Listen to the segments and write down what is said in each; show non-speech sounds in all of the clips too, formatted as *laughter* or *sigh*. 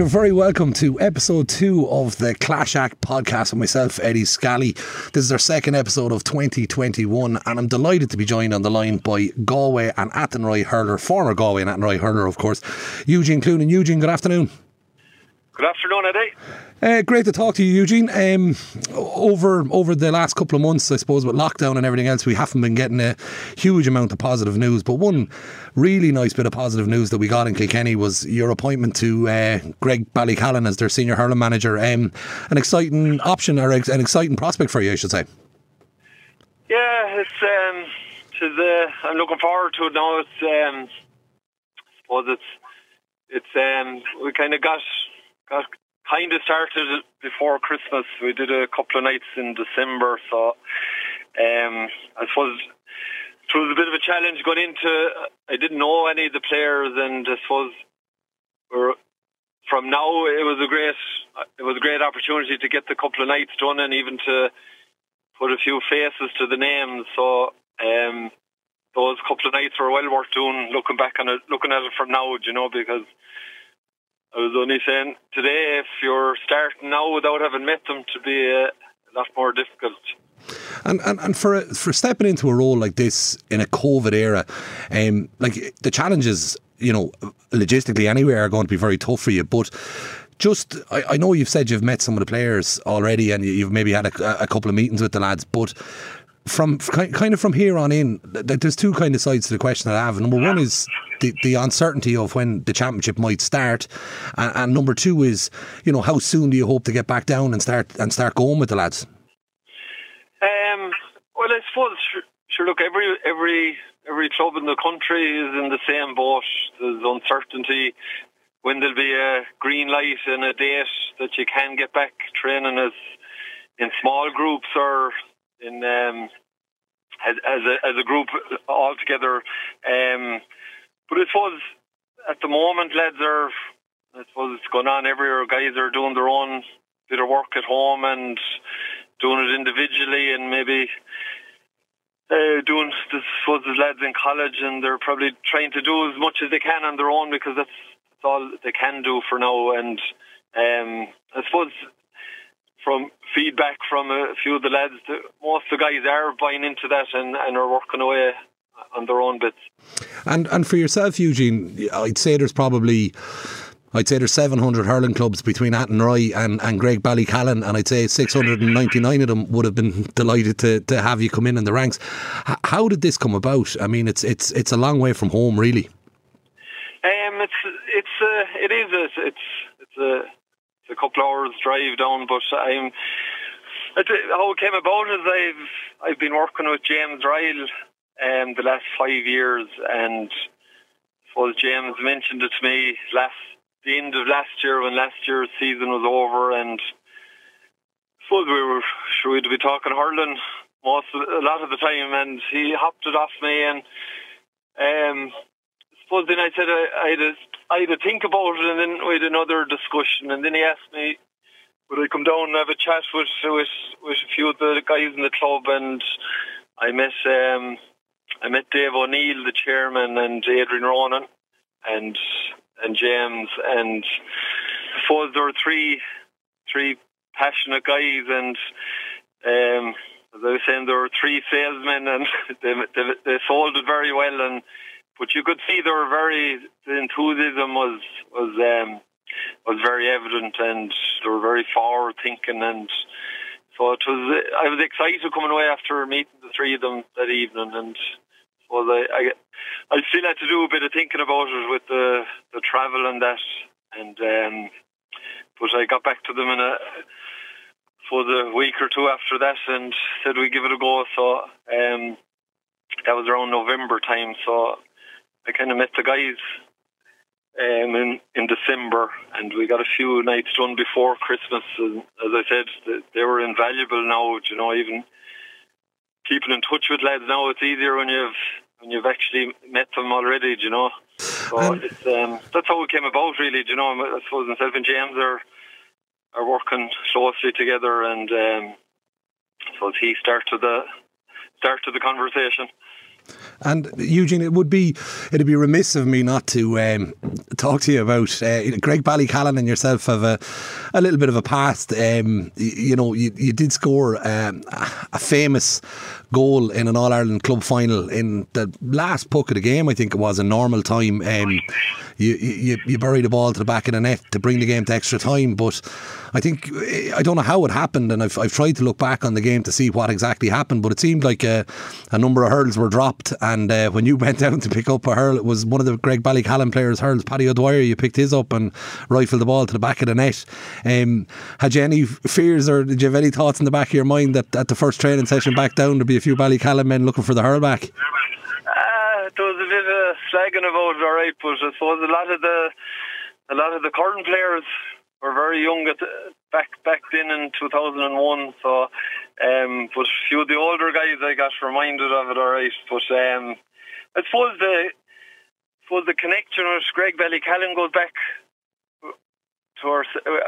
you're very welcome to episode two of the Clash Act podcast with myself, Eddie Scally. This is our second episode of 2021, and I'm delighted to be joined on the line by Galway and Athenry hurler, former Galway and Athenry hurler, of course, Eugene Cloonan. And Eugene, good afternoon. Good afternoon, Eddie. Uh, great to talk to you, Eugene. Um, over over the last couple of months, I suppose, with lockdown and everything else, we haven't been getting a huge amount of positive news. But one really nice bit of positive news that we got in Kilkenny was your appointment to uh, Graigue-Ballycallan as their senior hurling manager. Um, an exciting option or an exciting prospect for you, I should say. Yeah, it's um, uh, I'm looking forward to it now. It's um, I suppose it's it's um, we kind of got got kind of started before Christmas. We did a couple of nights in December, so um, I suppose it was a bit of a challenge going into. I didn't know any of the players, and I suppose from now it was a great it was a great opportunity to get the couple of nights done, and even to put a few faces to the names. So. Um, those couple of nights were well worth doing. Looking back on it, looking at it from now, you know, because I was only saying today, if you're starting now without having met them, to be a, a lot more difficult. And, and and for for stepping into a role like this in a COVID era, um, like the challenges, you know, logistically anywhere are going to be very tough for you. But just, I, I know you've said you've met some of the players already, and you've maybe had a, a couple of meetings with the lads, but from kind of from here on in, there's two kind of sides to the question that I have. Number one is the, the uncertainty of when the championship might start, and, and, number two is, you know, how soon do you hope to get back down and start and start going with the lads? Um, well, I suppose sure. Look, every every every club in the country is in the same boat. There's uncertainty when there'll be a green light and a date that you can get back training as in small groups or in um, as, as a as a group all together. Um, but I suppose at the moment, lads are I suppose it's going on everywhere. Guys are doing their own bit of work at home and doing it individually, and maybe uh, doing this. suppose there's lads in college, and they're probably trying to do as much as they can on their own because that's, that's all they can do for now. And um, I suppose from feedback from a few of the lads, most of the guys are buying into that and, and are working away on their own bits. And and for yourself, Eugene, I'd say there's probably. I'd say there's 700 hurling clubs between Athenry and, and Graigue-Ballycallan, and I'd say 699 of them would have been delighted to, to have you come in in the ranks. H- how did this come about? I mean, it's it's it's a long way from home, really. Um, it's it's uh, it is a, it's it's a a couple hours drive down. But I'm how it came about is I've I've been working with James Ryall um, the last five years, and suppose James mentioned it to me last the end of last year when last year's season was over, and suppose we were sure we'd be talking hurling most a lot of the time, and he hopped it off me, and um, suppose then I said I, I had a I had to think about it, and then we had another discussion, and then he asked me would I come down and have a chat with with with a few of the guys in the club, and I met um, I met Dave O'Neill, the chairman, and Adrian Ronan, and and James, and I suppose there were three three passionate guys, and um, as I was saying, there were three salesmen, and *laughs* they, they, they sold it very well, and but you could see they were very the enthusiasm was was um, was very evident, and they were very forward thinking, and so it was. I was excited coming away after meeting the three of them that evening, and was I, I I still had to do a bit of thinking about it with the the travel and that, and um, but I got back to them in a for the week or two after that, and said we give it a go. So um, that was around November time. So I kind of met the guys um, in in December, and we got a few nights done before Christmas. And as I said, they were invaluable. Now, you know, even keeping in touch with lads now, it's easier when you've when you've actually met them already. you know? So um, it's, um, that's how it came about, really. you know? I suppose myself and James are are working closely together, and um, I suppose he started the started the conversation. And Eugene, it would be it'd be remiss of me not to um, talk to you about uh, Graigue-Ballycallan and yourself have a, a little bit of a past. Um, you, you, know, you, you did score um, a famous goal in an All Ireland club final in the last puck of the game. I think it was a normal time. Um, you, you you bury the ball to the back of the net to bring the game to extra time, but I think I don't know how it happened, and I've, I've tried to look back on the game to see what exactly happened. But it seemed like a, a number of hurdles were dropped, and uh, when you *laughs* went down to pick up a hurl, it was one of the Graigue-Ballycallan players' hurls, Paddy O'Dwyer. You picked his up and rifled the ball to the back of the net. Um, had you any fears, or did you have any thoughts in the back of your mind that at the first training session back down there'd be a few Ballycallan men looking for the hurl back? Uh, there was a bit of a slagging about it, all right, but I suppose a lot of the a lot of the current players were very young at the, back back then in 2001. So, um, but a few of the older guys I got reminded of it. All right, but um, I suppose the suppose the connection with Graigue-Ballycallan goes back to our,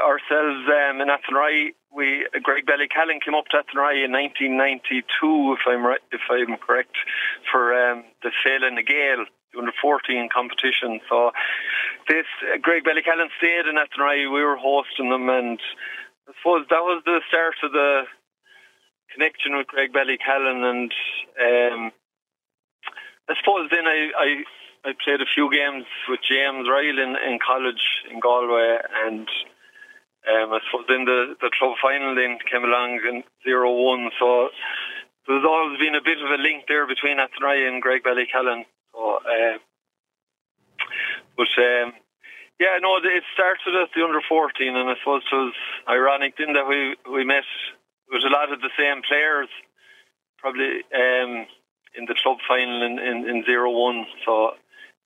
ourselves um, in Athenry. We Graigue-Ballycallan came up to Athenry in 1992, if I'm right, if I'm correct, for um, the Féile na Gael under 14 competition. So this uh, Graigue-Ballycallan stayed in Athenry. We were hosting them, and I suppose that was the start of the connection with Graigue-Ballycallan. And um, I suppose then I, I I played a few games with James Ryall in, in college in Galway, and um, I suppose then the the club final then came along in zero one. So there's always been a bit of a link there between Athenry and Graigue-Ballycallan. So, uh, but um, yeah, no, it started at the under fourteen, and I suppose it was ironic then that we we met with a lot of the same players, probably um, in the club final in in, in zero one. So,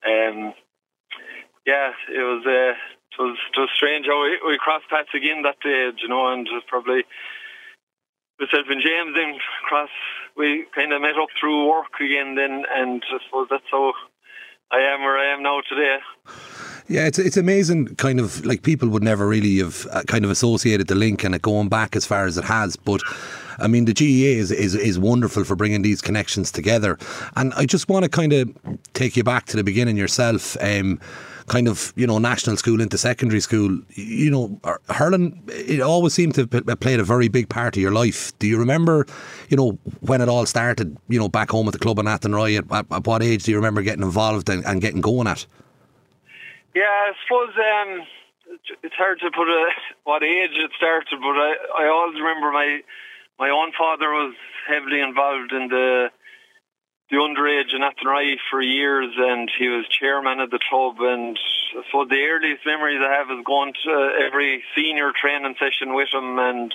um, yeah, it was. Uh, it was, it was strange how we, we crossed paths again that day, you know, and it was probably myself and James then cross we kind of met up through work again then and I suppose that's how I am where I am now today. Yeah, it's it's amazing. Kind of like people would never really have uh, kind of associated the link and it going back as far as it has. But I mean, the GAA is is, is wonderful for bringing these connections together. And I just want to kind of take you back to the beginning yourself. Um, kind of you know national school into secondary school, you know, hurling it always seemed to have played a very big part of your life. Do you remember, you know, when it all started? You know, back home at the club in Athenry, at, at, at what age do you remember getting involved and, and getting going at? Yeah, I suppose um, it's hard to put a *laughs* what age it started, but I I always remember my my own father was heavily involved in the the underage in Athenry for years, and he was chairman of the club. And so the earliest memories I have is going to every senior training session with him and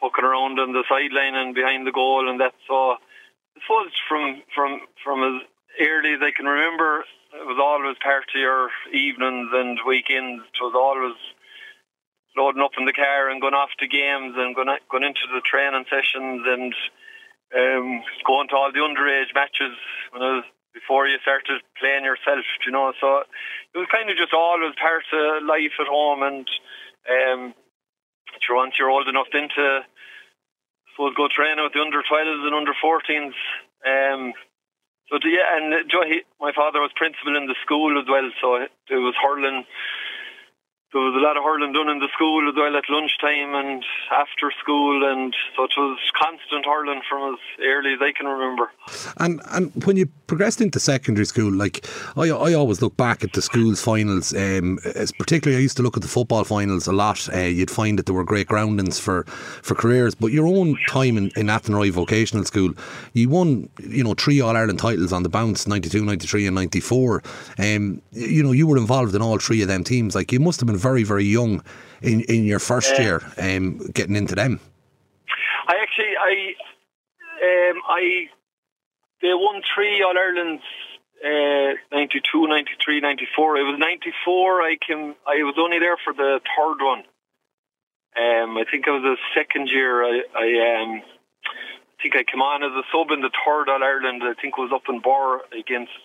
poking around on the sideline and behind the goal, and that. So I suppose from from from as early as I can remember, it was always part of your evenings and weekends. It was always loading up in the car and going off to games and going going into the training sessions and um, going to all the underage matches when I was, before you started playing yourself, you know. So it was kind of just always part of life at home, and um, once you're old enough then to suppose go training with the under 12s and under 14s. Um, so yeah, and he, my father was principal in the school as well, so it was hurling there was a lot of hurling done in the school as well at lunchtime and after school, and so it was constant hurling from as early as I can remember. And and when you progressed into secondary school, like I, I always look back at the school's finals. Um, particularly, I used to look at the football finals a lot. Uh, you'd find that there were great groundings for for careers. But your own time in, in Athenry Vocational School, you won you know three All Ireland titles on the bounce 92, 93 and 94. Um, you know you were involved in all three of them teams. Like you must have been very, very young in, in your first year um, getting into them. I actually, I, um, I, they won three All Irelands, uh, 92, 93, 94. It was 94. I came, I was only there for the third one. Um, I think it was the second year. I, I, um, I think I came on as a sub in the third All Ireland. I think it was up in Birr against,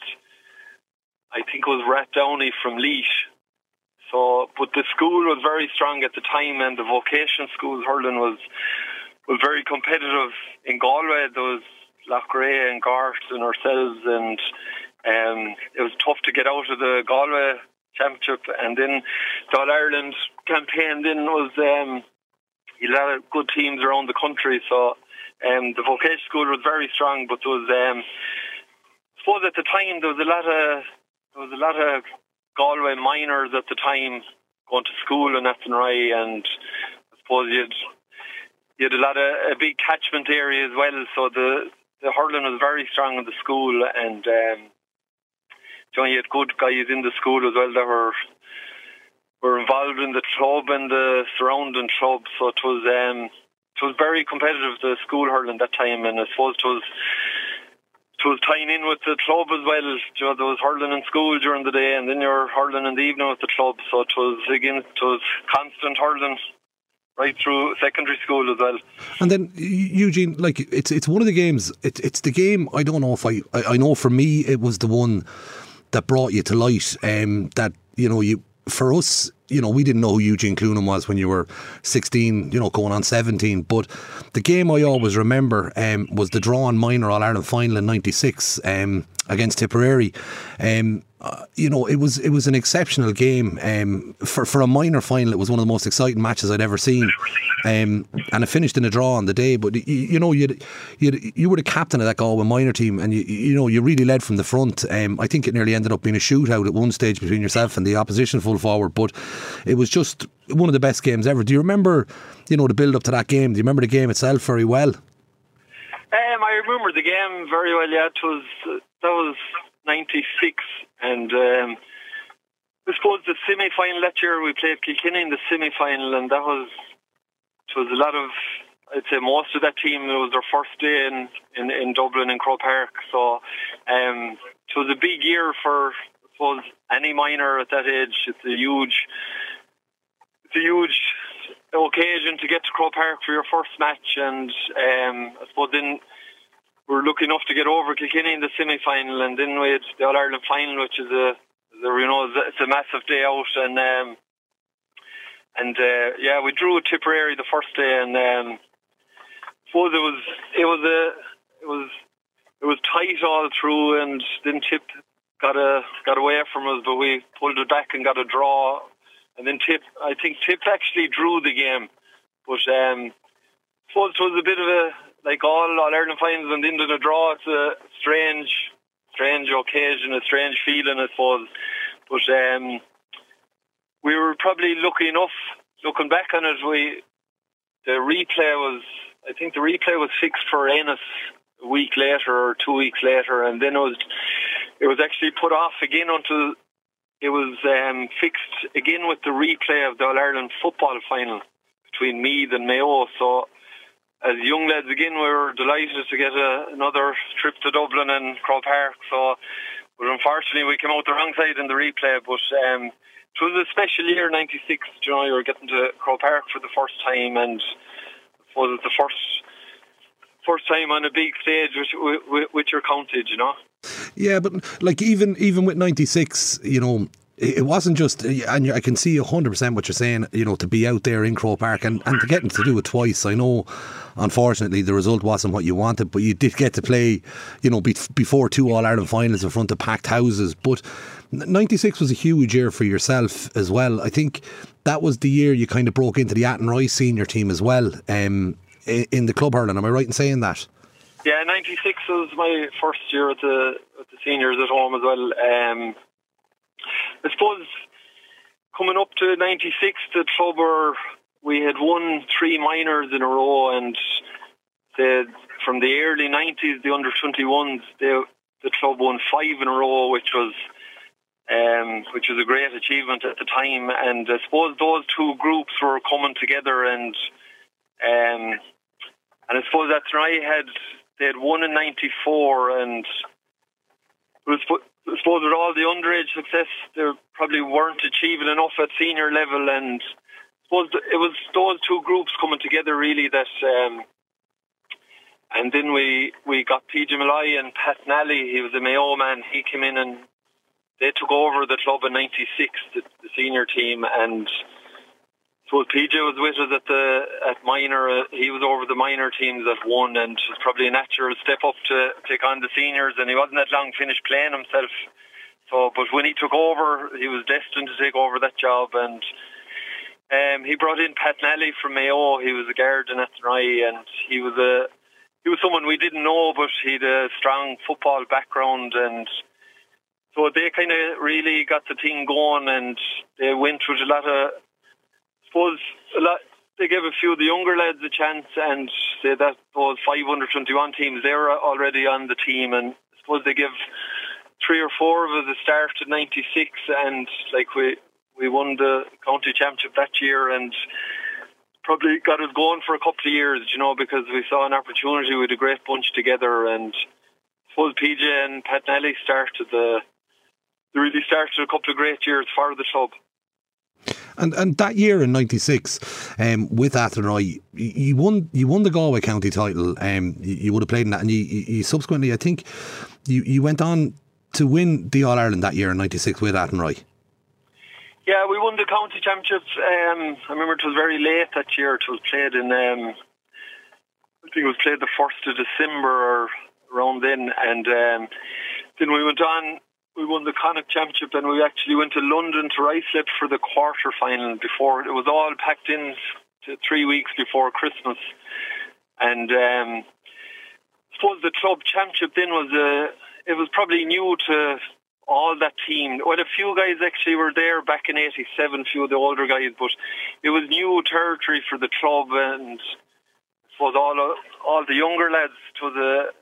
I think it was Rathdowney from Laois. So, but the school was very strong at the time, and the vocation school hurling was was very competitive in Galway. There was Loughrea and Gort and ourselves, and um, it was tough to get out of the Galway Championship. And then the All Ireland campaign then was um, a lot of good teams around the country. So um, the vocation school was very strong, but there was, um, I suppose at the time there was a lot of there was a lot of Galway minors at the time going to school in Athenry, and I suppose you'd you had a lot of a big catchment area as well. So the the hurling was very strong in the school, and um, you, had good guys in the school as well that were were involved in the club and the surrounding club. So it was um, it was very competitive the school hurling that time, and I suppose it was was tying in with the club as well. You know, there was hurling in school during the day, and then you're hurling in the evening with the club. So it was again, it was constant hurling right through secondary school as well. And then Eugene, like it's it's one of the games. It's it's the game. I don't know if I I, I know for me it was the one that brought you to light. Um, that you know you for us you know, we didn't know who Eugene Cloonan was when you were 16, you know, going on 17. But the game I always remember um, was the drawn minor All Ireland final in '96 um, against Tipperary. Um, uh, you know, it was it was an exceptional game um, for for a minor final. It was one of the most exciting matches I'd ever seen, um, and it finished in a draw on the day. But you, you know, you you were the captain of that Galway minor team, and you you know you really led from the front. Um, I think it nearly ended up being a shootout at one stage between yourself and the opposition full forward, but it was just one of the best games ever. Do you remember, you know, the build up to that game? Do you remember the game itself very well? Um, I remember the game very well. Yeah, it was that was '96, and um, I suppose the semi final that year we played Kilkenny in the semi final, and that was it was a lot of I'd say most of that team it was their first day in in, in Dublin in Croke Park, so um, it was a big year for I suppose any minor at that age. It's a huge it's a huge occasion to get to Croke Park for your first match, and um, I suppose then were lucky enough to get over Kilkenny in the semi final, and then we had the All Ireland final, which is a, you know it's a massive day out, and um, and uh, yeah, we drew Tipperary the first day, and um, suppose it was it was a it was it was tight all through, and then Tip got a got away from us, but we pulled it back and got a draw, and then Tip I think Tip actually drew the game, but um, suppose it was a bit of a like all All Ireland finals and into the draw, it's a strange, strange occasion, a strange feeling, I suppose. But um, we were probably lucky enough. Looking back on it, we the replay was, I think the replay was fixed for Ennis a week later or two weeks later, and then it was, it was actually put off again until it was um, fixed again with the replay of the All Ireland football final between Meath and Mayo. So as young lads again, we were delighted to get a, another trip to Dublin and Croke Park. So, but unfortunately, we came out the wrong side in the replay. But um, it was a special year, '96. You know, you were getting to Croke Park for the first time, and I suppose it's the first first time on a big stage with, with, with your counted. You know. Yeah, but like even even with '96, you know, it wasn't just, and I can see 100% what you're saying, you know, to be out there in Croke Park and, and to get to do it twice. I know, unfortunately, the result wasn't what you wanted, but you did get to play, you know, before two All Ireland finals in front of packed houses. But 96 was a huge year for yourself as well. I think that was the year you kind of broke into the Athenry senior team as well um, in the club hurling. Am I right in saying that? Yeah, 96 was my first year at the, at the seniors at home as well. Um, I suppose coming up to '96, the club we had won three minors in a row, and the from the early '90s, the under 21s, the the club won five in a row, which was um, which was a great achievement at the time. And I suppose those two groups were coming together, and um, and I suppose that's right. Had they had won in '94, and it was I suppose with all the underage success, they probably weren't achieving enough at senior level, and I suppose it was those two groups coming together really that. Um, and then we we got PJ Molloy and Pat Nally. He was a Mayo man. He came in and they took over the club in '96, the, the senior team, and So PJ was with us at the at minor. Uh, he was over the minor teams at one, and it was probably a natural step up to take on the seniors. And he wasn't that long finished playing himself. So, but when he took over, he was destined to take over that job, and um, he brought in Pat Nally from Mayo. He was a guard in Athenry, and he was a he was someone we didn't know, but he had a strong football background, and so they kind of really got the thing going, and they went through a lot of suppose they gave a few of the younger lads a chance and that those 521 teams, they were already on the team and I suppose they give three or four of us a start at 96 and like we, we won the county championship that year and probably got us going for a couple of years, you know, because we saw an opportunity with a great bunch together and I suppose PJ and Pat Nally started the, they really started a couple of great years for the club. And and that year in '96, um, with Athenry, you won you won the Galway County title. Um, you, you, would have played in that, and you, you subsequently, I think, you, you went on to win the All Ireland that year in '96 with Athenry. Yeah, we won the county championships. Um, I remember it was very late that year. It was played in, um, I think it was played the first of December or around then, and um, then we went on we won the Connacht Championship and we actually went to London to Ruislip for the quarter final before it was all packed in three weeks before Christmas. And um, I suppose the club championship then was a, it was probably new to all that team. Well, a few guys actually were there back in '87, a few of the older guys, but it was new territory for the club, and for all all the younger lads. It was a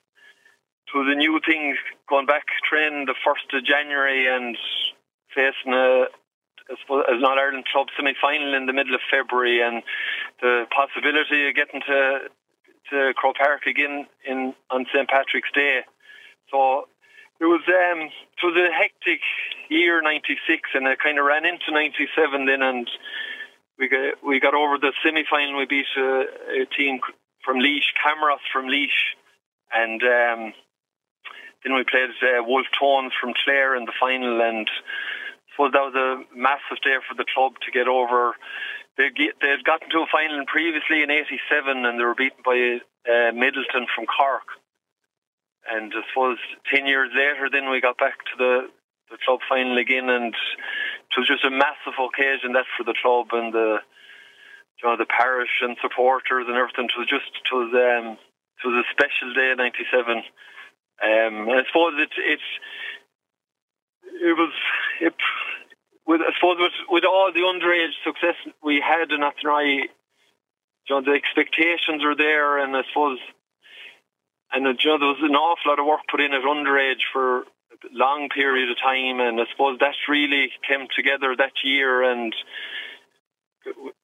it the new thing going back training the first of January and facing a as All Ireland club semi final in the middle of February and the possibility of getting to to Croke Park again in on St Patrick's Day. So it was um it was a hectic year ninety six and I kinda ran into ninety seven then and we got we got over the semi final we beat a, a team from Laois, Camross from Laois and um then we played uh, Wolfe Tones from Clare in the final, and so that was a massive day for the club to get over. They they had gotten to a final previously in '87, and they were beaten by uh, Midleton from Cork. And I suppose ten years later, then we got back to the the club final again, and it was just a massive occasion that for the club and the you know the parish and supporters and everything. It was just it was um, it was a special day in '97 um, I suppose it, it's it was it, with I suppose with, with all the underage success we had in Athenry, you know, the expectations were there, and I suppose and uh, you know, there was an awful lot of work put in at underage for a long period of time, and I suppose that really came together that year and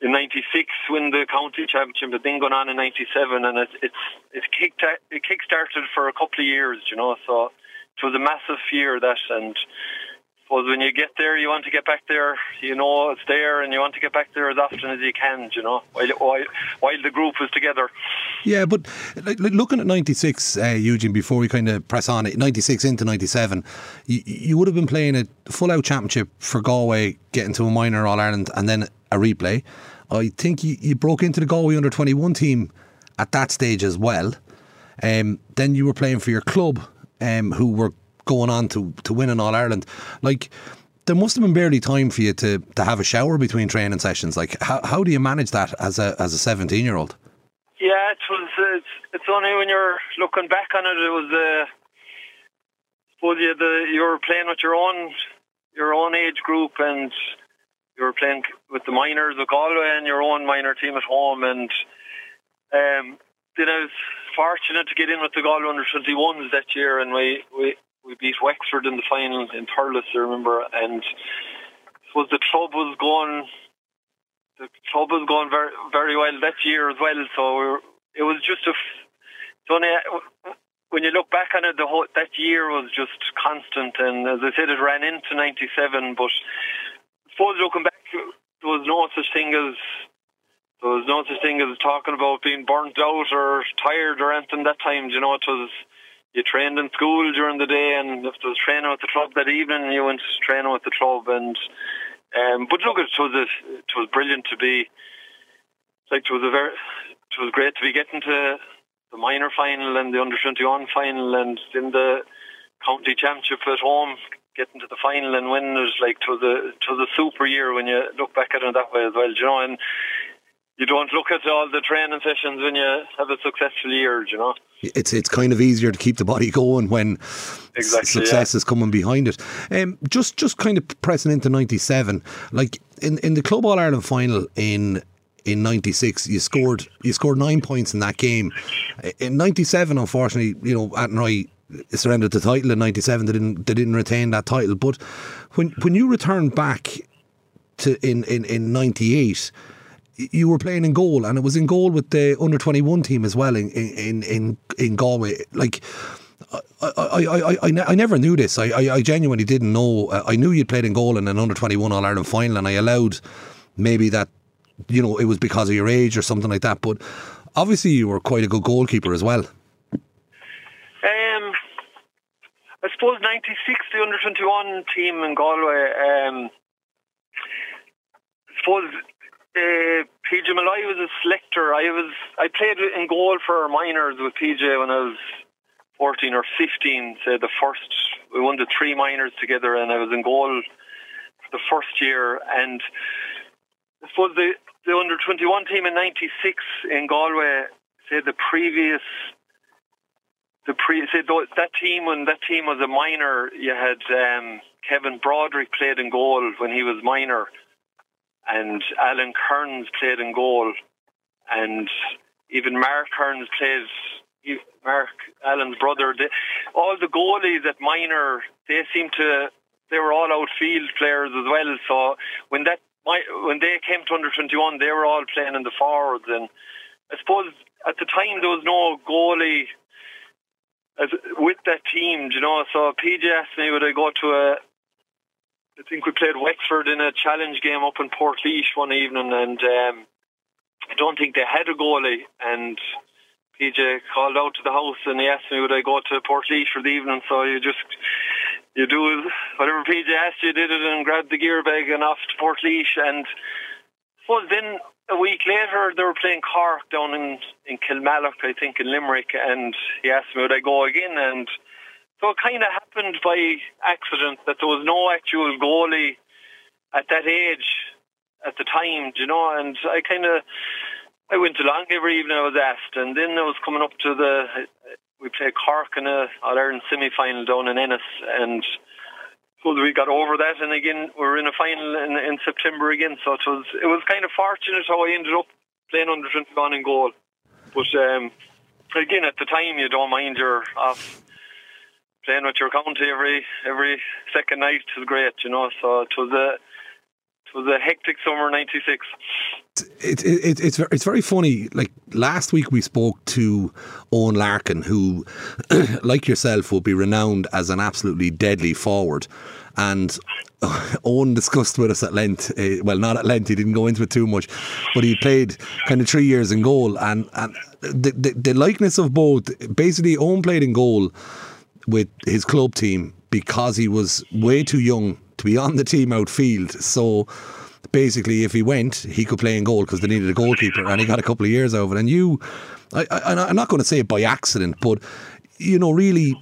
in '96 win the county championship, but then going on in '97, and it, it's it kicked it kick started for a couple of years, you know. So it was a massive fear that, and suppose when you get there, you want to get back there. You know it's there, and you want to get back there as often as you can, you know, while while, while the group is together. Yeah, but like, looking at '96, uh, Eugene, before we kind of press on it, '96 into '97, you, you would have been playing a full-out championship for Galway, getting to a minor All Ireland, and then a replay. I think you, you broke into the Galway under 21 team at that stage as well. Um, then you were playing for your club, um, who were going on to, to win an All Ireland. Like, there must have been barely time for you to, to have a shower between training sessions. Like, how, how do you manage that as a as a 17 year old? Yeah, it was. It's, it's only when you're looking back on it, it was. Uh, you the you were playing with your own your own age group, and you were playing with the minors of Galway and your own minor team at home, and um, then I was fortunate to get in with the Galway under 21s that year, and we, we, we beat Wexford in the final in Thurles, I remember, and was the club was going, the club was going very very well that year as well. So we were, it was just a, it's when you look back on it, the whole that year was just constant, and as I said, it ran into '97, but suppose looking back, there was no such thing as there was no such thing as talking about being burnt out or tired or anything that time. You know, it was you trained in school during the day, and if there was training with the club that evening, you went training with the club, and Um, but look, it was a, it was brilliant to be like it was a very it was great to be getting to the minor final and the under twenty one final and in the county championship at home, getting to the final and win it like to the to the super year when you look back at it that way as well, you know, and you don't look at all the training sessions when you have a successful year, you know. It's it's kind of easier to keep the body going when exactly, success yeah. is coming behind it. Um, just just kind of pressing into '97, like in, in the Club All Ireland final in in '96, you scored you scored nine points in that game. In '97, unfortunately, you know, Athenry surrendered the title in '97. They didn't they didn't retain that title. But when when you returned back to in in in '98 you were playing in goal, and it was in goal with the under twenty one team as well in in in in Galway. Like. I, I, I, I, I never knew this. I, I, I genuinely didn't know. Uh, I knew you'd played in goal in an under 21 All Ireland final, and I allowed maybe that, you know, it was because of your age or something like that. But obviously, you were quite a good goalkeeper as well. Um, I suppose 96, the under 21 team in Galway, um, I suppose uh, PJ Molloy was a selector. I was I played in goal for minors with PJ when I was fourteen or fifteen. Say the first we won the three minors together, and I was in goal the first year. And I suppose the the under twenty one team in '96 in Galway. Say the previous. The pre that team when that team was a minor, you had um, Kevin Broderick played in goal when he was minor and Alan Kerins played in goal, and even Mark Kerins played. Mark Allen's brother. They, all the goalies at minor, they seem to. They were all outfield players as well. So when that when they came to under twenty one, they were all playing in the forwards. And I suppose at the time there was no goalie as, with that team. You know, so PJ asked me would I go to a I think we played Wexford in a challenge game up in Portlaoise one evening, and um, I don't think they had a goalie. And PJ called out to the house and he asked me would I go to Portlaoise for the evening. So you just you do whatever PJ asked you, did it, and grabbed the gear bag and off to Portlaoise. And well, then a week later they were playing Cork down in in Kilmallock, I think, in Limerick, and he asked me would I go again and so it kind of happened by accident that there was no actual goalie at that age at the time, you know, and I kind of I went along every evening I was asked, and then I was coming up to the we played Cork in a All Ireland semi final down in Ennis, and we got over that, and again we're in a final in, in September again. So it was it was kind of fortunate how I ended up playing under one in goal, but um, again at the time you don't mind your off playing with your county every every second night was great, you know. So it was a it was a hectic summer '96. It, it, it's it's very funny. Like last week, we spoke to Eoin Larkin, who, *clears throat* like yourself, will be renowned as an absolutely deadly forward. And *laughs* Eoin discussed with us at length. Uh, well, not at length. He didn't go into it too much, but he played kind of three years in goal, and and the the, the likeness of both. Basically, Eoin played in goal with his club team because he was way too young to be on the team outfield. So basically, if he went, he could play in goal because they needed a goalkeeper, and he got a couple of years over. And you, I, I, I'm not going to say it by accident, but you know, really,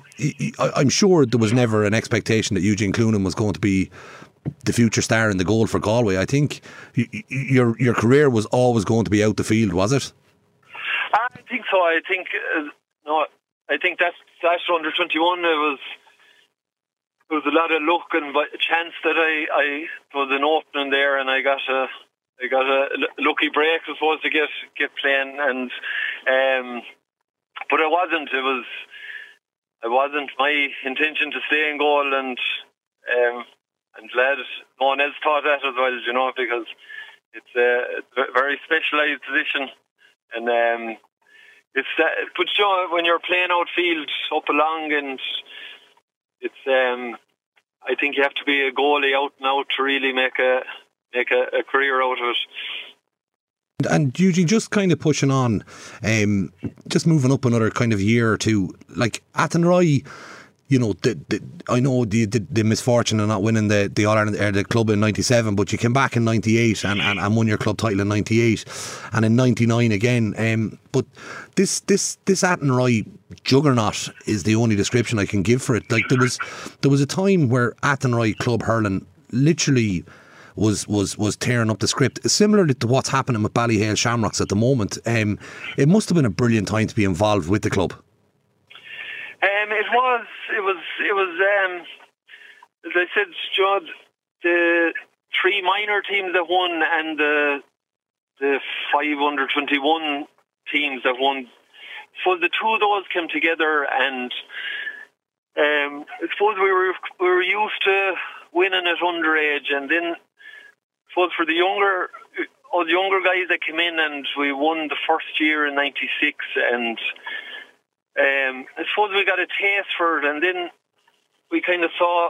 I'm sure there was never an expectation that Eugene Cloonan was going to be the future star in the goal for Galway. I think your your career was always going to be out the field, was it? I think so. I think uh, no, I think that's that's under twenty one. It was there was a lot of luck and a chance that I I was an opening there, and I got a I got a lucky break, I suppose, to get get playing. And um, but it wasn't. It was it wasn't my intention to stay in goal, and um, I'm glad no one else thought that as well. You know, because it's a, it's a very specialised position, and um, it's that, but you know, when you're playing outfield up along, and it's um, I think you have to be a goalie out and out to really make a make a, a career out of it. And Eugene, just kind of pushing on, um, just moving up another kind of year or two. Like Athenry, you know, the, the, I know the, the, the misfortune of not winning the the All Ireland or the club in '97, but you came back in '98 and, and, and won your club title in '98, and in '99 again. Um, but this this this Athenry juggernaut is the only description I can give for it. Like there was there was a time where Athenry Club hurling literally was was was tearing up the script. Similarly to what's happening with Ballyhale Shamrocks at the moment, um, it must have been a brilliant time to be involved with the club. Um, it was, it was, it was. Um, as I said, Judd, the three minor teams that won and the the five under twenty one teams that won. So the two of those came together, and um, I suppose we were we were used to winning at underage, and then I suppose for the younger all the younger guys that came in, and we won the first year in '96, and um, I suppose we got a taste for it, and then we kind of saw.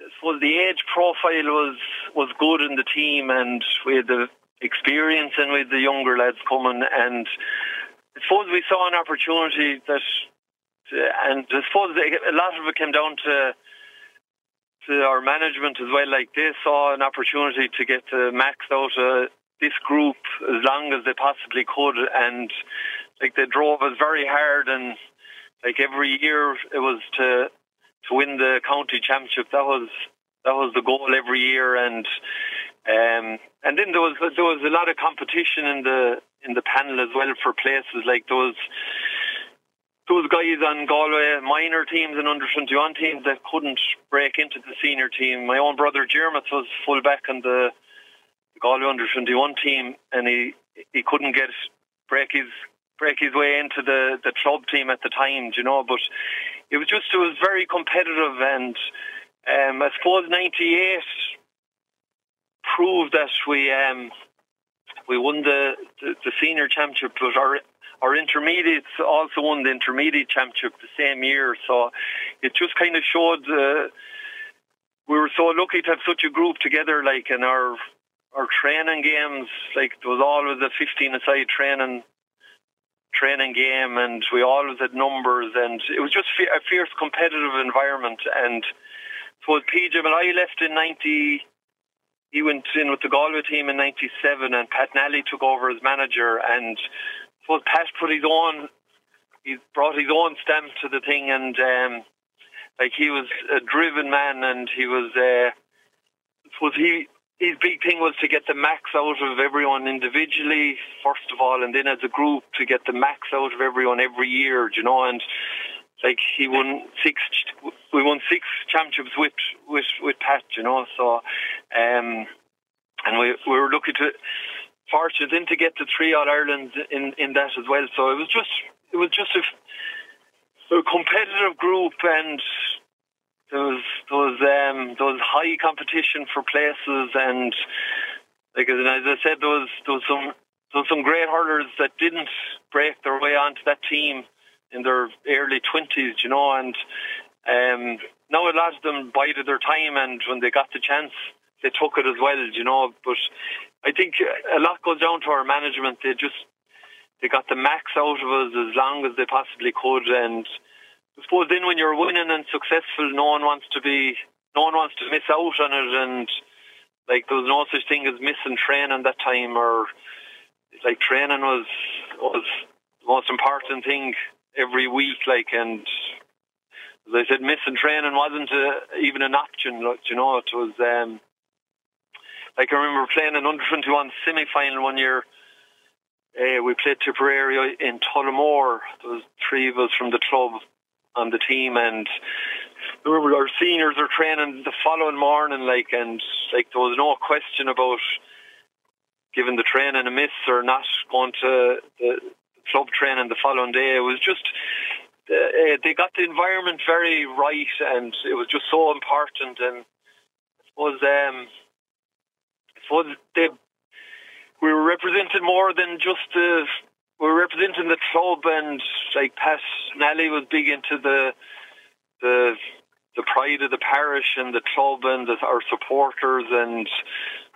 I suppose the age profile was was good in the team, and we had the experience and with the younger lads coming, and I suppose we saw an opportunity that, and I suppose a lot of it came down to to our management as well. Like they saw an opportunity to get the max out of this group as long as they possibly could, and like they drove us very hard, and like every year it was to to win the county championship. That was that was the goal every year, and um, and then there was there was a lot of competition in the in the panel as well for places. Like those those guys on Galway minor teams and under twenty one teams that couldn't break into the senior team. My own brother Jeremy was full back on the Galway under twenty one team, and he he couldn't get break his break his way into the, the club team at the time, you know. But it was just it was very competitive, and um, I suppose '98 proved that we um, we won the, the, the senior championship, but our our intermediates also won the intermediate championship the same year. So it just kind of showed uh, we were so lucky to have such a group together, like in our our training games, like there was always a 15 aside training training game, and we always had numbers, and it was just a fierce competitive environment. And so PJ i left in ninety. He went in with the Galway team in '97, and Pat Nally took over as manager. And so Pat put his own, he brought his own stamp to the thing, and um, like he was a driven man, and he was. Uh, was he his big thing was to get the max out of everyone individually, first of all, and then as a group to get the max out of everyone every year, you know, and like he won six, we won six championships with with with Pat, you know, so um, and we we were lucky to fortunate then to get the three All Irelands in in that as well. So it was just it was just a, a competitive group and there was there was um, there was high competition for places, and like as I said, there was there was some there was some great hurlers that didn't break their way onto that team in their early twenties, you know, and um, now a lot of them bided their time, and when they got the chance, they took it as well, you know. But I think a lot goes down to our management. They just they got the max out of us as long as they possibly could, and I suppose then when you're winning and successful, no one wants to be, no one wants to miss out on it, and like there was no such thing as missing training that time, or like training was was the most important thing every week, like and as I said, missing training wasn't a, even an option. Like, you know, it was um, like I remember playing an under twenty one semi final one year. Uh, we played Tipperary in Tullamore. There was three of us from the club, on the team and our seniors are training the following morning like and like there was no question about giving the training a miss or not going to the club training the following day. It was just uh, they got the environment very right, and it was just so important. And I suppose, um, I suppose they we were represented more than just the we're representing the club, and like Pat Nally was big into the the the pride of the parish and the club and the, our supporters and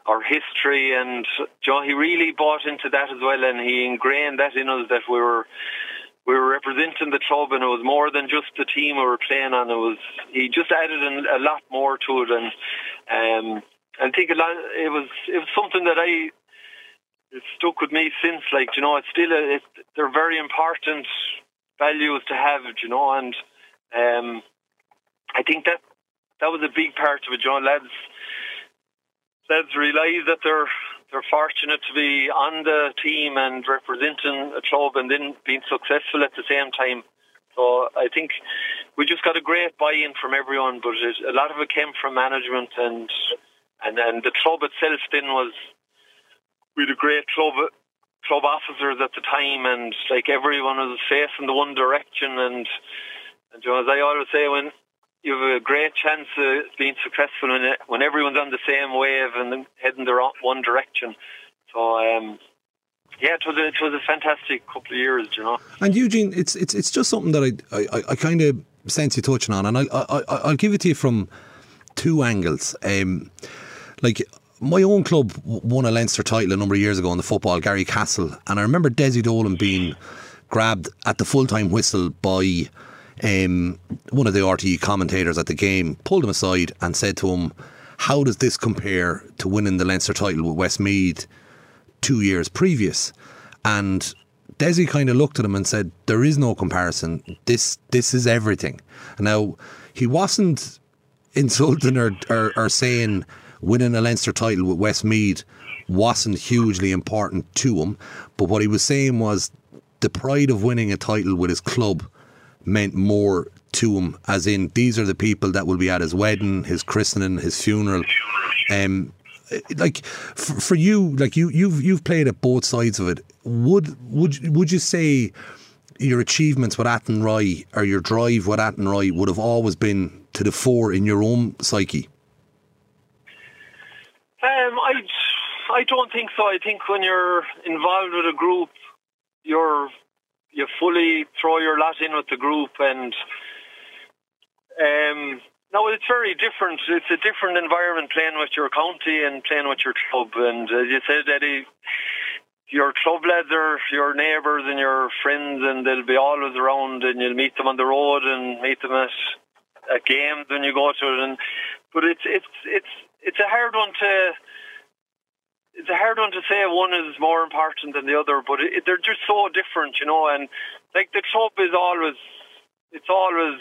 our history and John he really bought into that as well and he ingrained that in us that we were we were representing the club, and it was more than just the team we were playing on. It was he just added a lot more to it, and um, I think a lot. It was it was something that I it stuck with me since. Like you know, it's still a, it, they're very important values to have. You know, and um, I think that that was a big part of it. You know, lads lads realise that they're they're fortunate to be on the team and representing a club and then being successful at the same time. So I think we just got a great buy-in from everyone, but it, a lot of it came from management and and then the club itself. Then was we had a great club club officers at the time, and like everyone was facing the one direction. And and you know, as I always say, when you have a great chance of being successful when, when everyone's on the same wave and heading the one direction. So, um, yeah, it was, a, it was a fantastic couple of years, you know. And Eugene, it's it's it's just something that I I, I kind of sense you touching on, and I, I I'll give it to you from two angles. Um, like my own club won a Leinster title a number of years ago in the football, Garrycastle, and I remember Desi Dolan being grabbed at the full time whistle by um, one of the RTE commentators at the game pulled him aside and said to him, How does this compare to winning the Leinster title with Westmeath two years previous? And Desi kind of looked at him and said, There is no comparison. This this is everything. Now, he wasn't insulting or, or, or saying winning a Leinster title with Westmeath wasn't hugely important to him. But what he was saying was the pride of winning a title with his club meant more to him, as in these are the people that will be at his wedding, his christening, his funeral. Um, like for, for you, like you, you've you've played at both sides of it. Would would would you say your achievements with Athenry or your drive with Athenry would have always been to the fore in your own psyche? Um, I I don't think so. I think when you're involved with a group, you're you fully throw your lot in with the group and um, no, it's very different. It's a different environment playing with your county and playing with your club. And as you said, Eddie, your club lads are your neighbours and your friends, and they'll be always around, and you'll meet them on the road and meet them at, at games when you go to it. And but it's it's it's it's a hard one to it's a hard one to say one is more important than the other, but it, they're just so different, you know. And like the club is always, it's always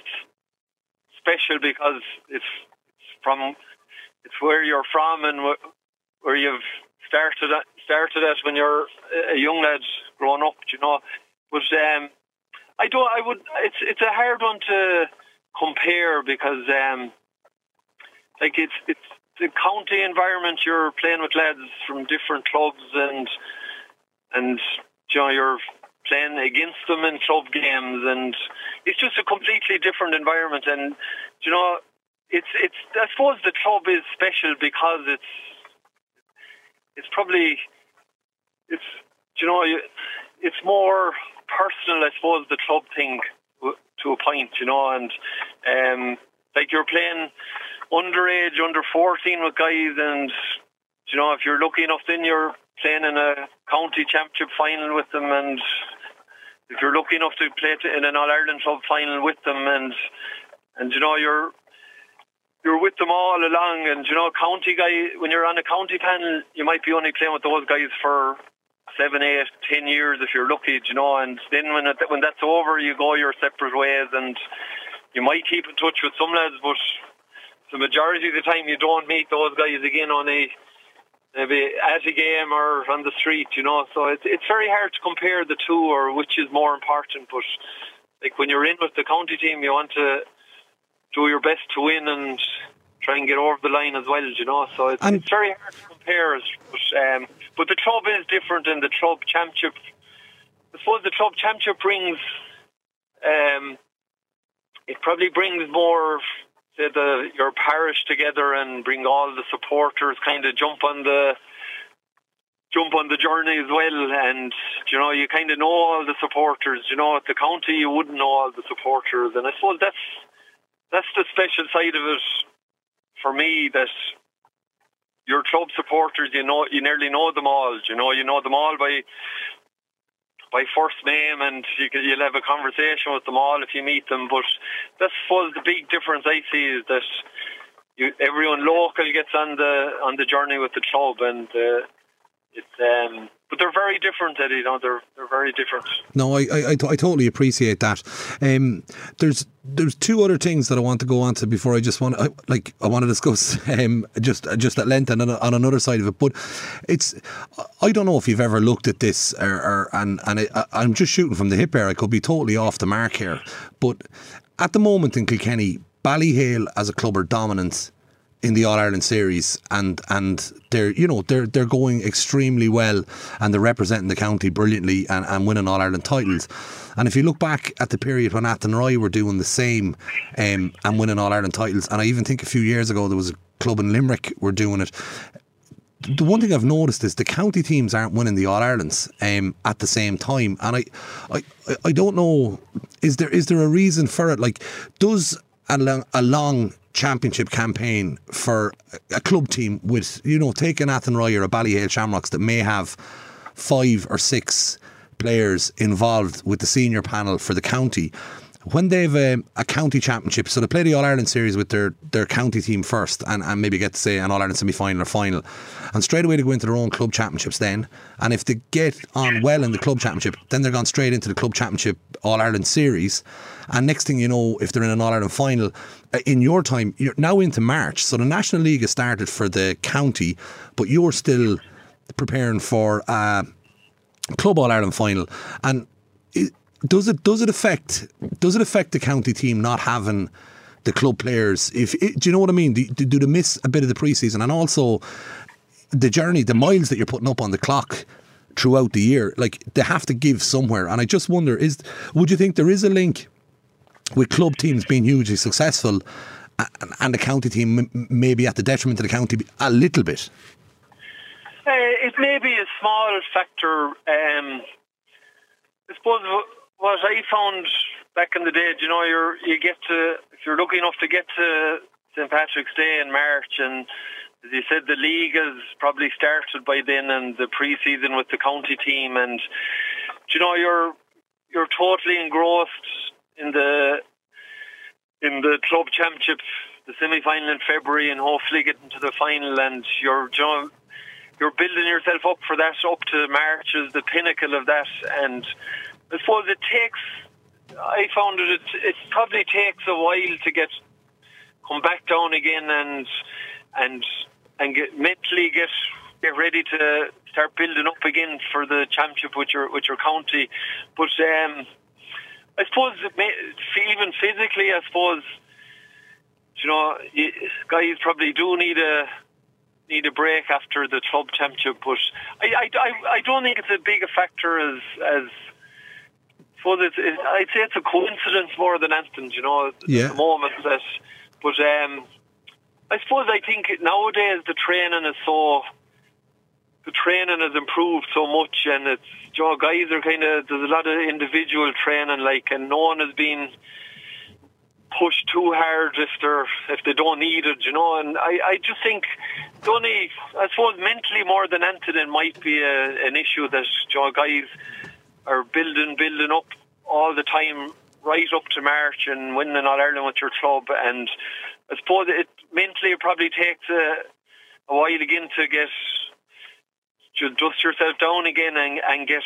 special because it's, it's from, it's where you're from and where you've started started at when you're a young lad growing up, you know. But um, I don't, I would, it's it's a hard one to compare because um, like it's it's the county environment, you're playing with lads from different clubs, and and you know you're playing against them in club games, and it's just a completely different environment. And you know, it's it's I suppose the club is special because it's it's probably it's you know it's more personal, I suppose, the club thing to a point, you know, and um, like you're playing underage, under 14 with guys, and you know, if you're lucky enough, then you're playing in a county championship final with them, and if you're lucky enough to play in an All Ireland sub final with them, and and you know, you're you're with them all along, and you know, county guy, when you're on a county panel, you might be only playing with those guys for seven, eight, ten years if you're lucky, you know, and then when it, when that's over, you go your separate ways, and you might keep in touch with some lads, but the majority of the time you don't meet those guys again on a maybe at a game or on the street, you know. So it's it's very hard to compare the two or which is more important. But like when you're in with the county team, you want to do your best to win and try and get over the line as well, you know. So it's, it's very hard to compare. But um, but the club is different, and the club championship. I suppose the club championship brings. Um, it probably brings more say the your parish together and bring all the supporters kind of jump on the jump on the journey as well. And you know you kind of know all the supporters. You know at the county you wouldn't know all the supporters. And I suppose that's that's the special side of it for me that your club supporters you know you nearly know them all. You know you know them all by by first name, and you can, you'll have a conversation with them all if you meet them. But that's was the big difference I see is that you, everyone local gets on the on the journey with the club, and uh, it's um, but they're very different, Eddie. You know, they're they're very different. No, I I, I, t- I totally appreciate that. Um, there's there's two other things that I want to go on to before I just want I, like I want to discuss *laughs* um, just just at length and on, on another side of it. But it's I don't know if you've ever looked at this or, or and and I, I'm just shooting from the hip here. I could be totally off the mark here, but at the moment in Kilkenny, Ballyhale as a club are dominant in the All Ireland series, and and they're you know they're they're going extremely well, and they're representing the county brilliantly and, and winning All Ireland titles. And if you look back at the period when Athenry were doing the same um, and winning All Ireland titles, and I even think a few years ago there was a club in Limerick were doing it. The one thing I've noticed is the county teams aren't winning the All Irelands um, at the same time, and I, I, I don't know. Is there is there a reason for it? Like, does a long, a long championship campaign for a club team with, you know, taking Athenry or a Ballyhale Shamrocks that may have five or six players involved with the senior panel for the county. When they've a, a county championship, so they play the All Ireland series with their, their county team first and, and maybe get to say an All Ireland semi final or final. And straight away they go into their own club championships then. And if they get on well in the club championship, then they're gone straight into the club championship All Ireland series. And next thing you know, if they're in an All Ireland final, uh, in your time, you're now into March. So the National League has started for the county, but you're still preparing for a Club All Ireland final. And does it does it affect does it affect the county team not having the club players? If it, do you know what I mean? Do, do they miss a bit of the preseason and also the journey, the miles that you're putting up on the clock? throughout the year like they have to give somewhere and i just wonder is would you think there is a link with club teams being hugely successful and, and the county team maybe at the detriment of the county a little bit? Uh, it may be a small factor. Um, I suppose what I found back in the day, you know, you're you get to if you're lucky enough to get to St Patrick's Day in March, and as you said, the league has probably started by then, and the pre-season with the county team, and you know, you're you're totally engrossed in the in the club championship, the semi final in February, and hopefully getting to the final. And you're you know, you're building yourself up for that. Up to March is the pinnacle of that, and I suppose it takes. I found it. It probably takes a while to get come back down again and and and get mentally get get ready to start building up again for the championship with your with your county. But um, I suppose even physically, I suppose you know guys probably do need a need a break after the club championship. But I I, I don't think it's as big a factor as as. Suppose it's, it, I'd say it's a coincidence more than anything, you know, yeah. at the moment that. But um, I suppose I think nowadays the training is so the training has improved so much, and it's you know, guys are kind of there's a lot of individual training, like, and no one has been pushed too hard if they're if they don't need it, you know. And I, I just think only I suppose mentally more than anything it might be a, an issue that you know, guys are building building up all the time right up to March and winning All Ireland with your club and I suppose it mentally it probably takes a, a while again to get to dust yourself down again and, and get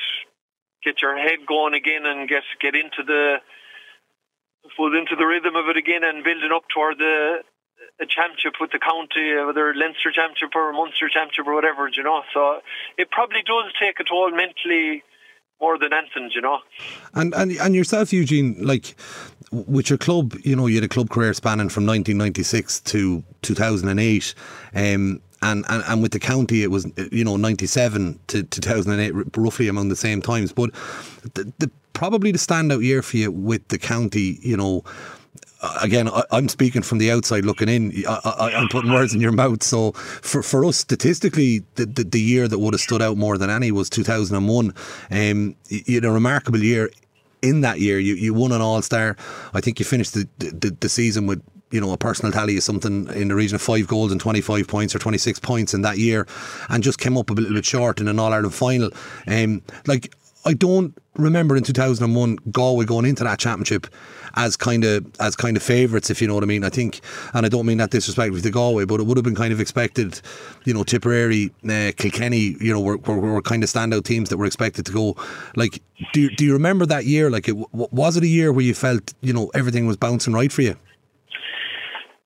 get your head going again and get get into the suppose into the rhythm of it again and building up toward the a championship with the county, whether Leinster championship or Munster championship or whatever, you know. So it probably does take a toll mentally more than anything, you know. And and and yourself, Eugene, like with your club, you know, you had a club career spanning from 1996 to 2008. Um, and, and, and with the county, it was you know ninety seven to, to two thousand and eight, roughly among the same times. But the, the probably the standout year for you with the county, you know, again, I, am speaking from the outside looking in. I, am putting words in your mouth. So for, for us, statistically, the, the, the, year that would have stood out more than any was 2001. Um, you a remarkable year. In that year, you, you won an All Star. I think you finished the, the, the season with you know, a personal tally is something in the region of five goals and 25 points or 26 points in that year and just came up a little bit short in an All Ireland final. Um, like, I don't remember in 2001 Galway going into that championship as kind of as kind of favourites, if you know what I mean. I think, and I don't mean that disrespectfully to Galway, but it would have been kind of expected. You know, Tipperary, uh, Kilkenny, you know, were, were, were, kind of standout teams that were expected to go. Like, do you, do you remember that year? Like, it, was it a year where you felt you know everything was bouncing right for you?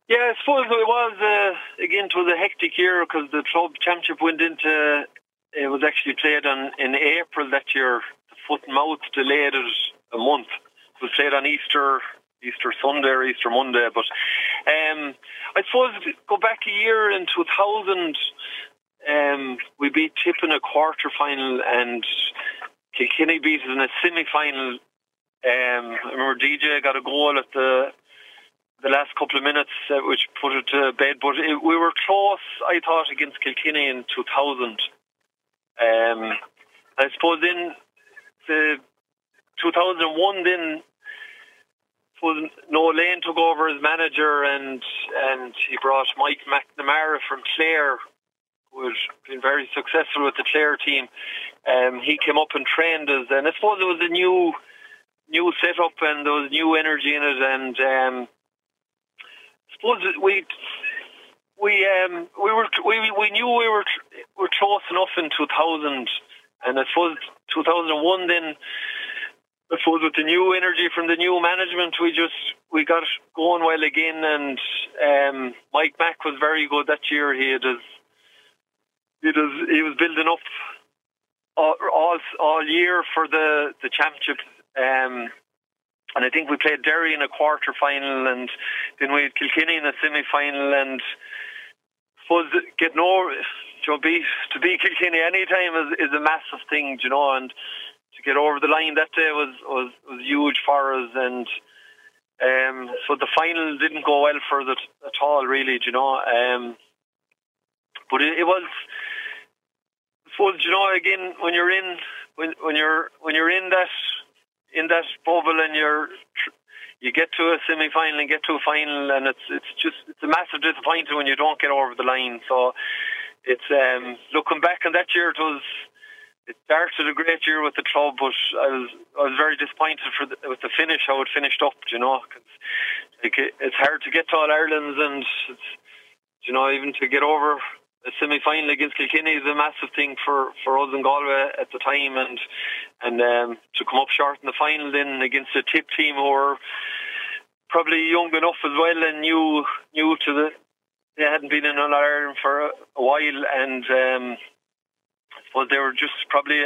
Yeah, I suppose it was. Uh, again, it was a hectic year because the club championship went into. It was actually played on in April that year. The foot and mouth delayed it a month It was played on Easter Easter Sunday or Easter Monday. But um, I suppose go back a year in 2000, um, we beat Tip in a quarter final and Kilkenny beat us in a semi final. Um, I remember DJ got a goal at the the last couple of minutes, uh, which put it to bed. But it, we were close, I thought, against Kilkenny in 2000. Um, I suppose in the 2001, then was Noel Lane took over as manager, and and he brought Mike McNamara from Clare, who had been very successful with the Clare team. Um, he came up and trained us, and I suppose it was a new new setup, and there was new energy in it, and um, I suppose we we um, we were we we knew we were were close enough in 2000, and I suppose 2001 then I suppose with the new energy from the new management, we just we got going well again. And um, Mike Mack was very good that year. He had his, he was he was building up all, all all year for the the championship. Um, and I think we played Derry in a quarter final, and then we had Kilkenny in a semi final, and suppose getting over you know, be, to be Kilkenny any time is, is a massive thing, you know, and to get over the line that day was was, was huge for us, and um, so the final didn't go well for us at all, really. you know? Um, but it, it was, suppose, you know, again when you're in when when you're when you're in that in that bubble and you're you get to a semi final and get to a final, and it's it's just it's a massive disappointment when you don't get over the line. So it's um, looking back on that year, it was it started a great year with the club, but I was I was very disappointed for the, with the finish how it finished up. You know, cause, like it, it's hard to get to All Ireland's, and it's, you know even to get over a semi final against Kilkenny is a massive thing for, for us in Galway at the time, and and um, to come up short in the final then against a tip team were probably young enough as well and new new to the they hadn't been in Ireland for a, while, and um, they were just probably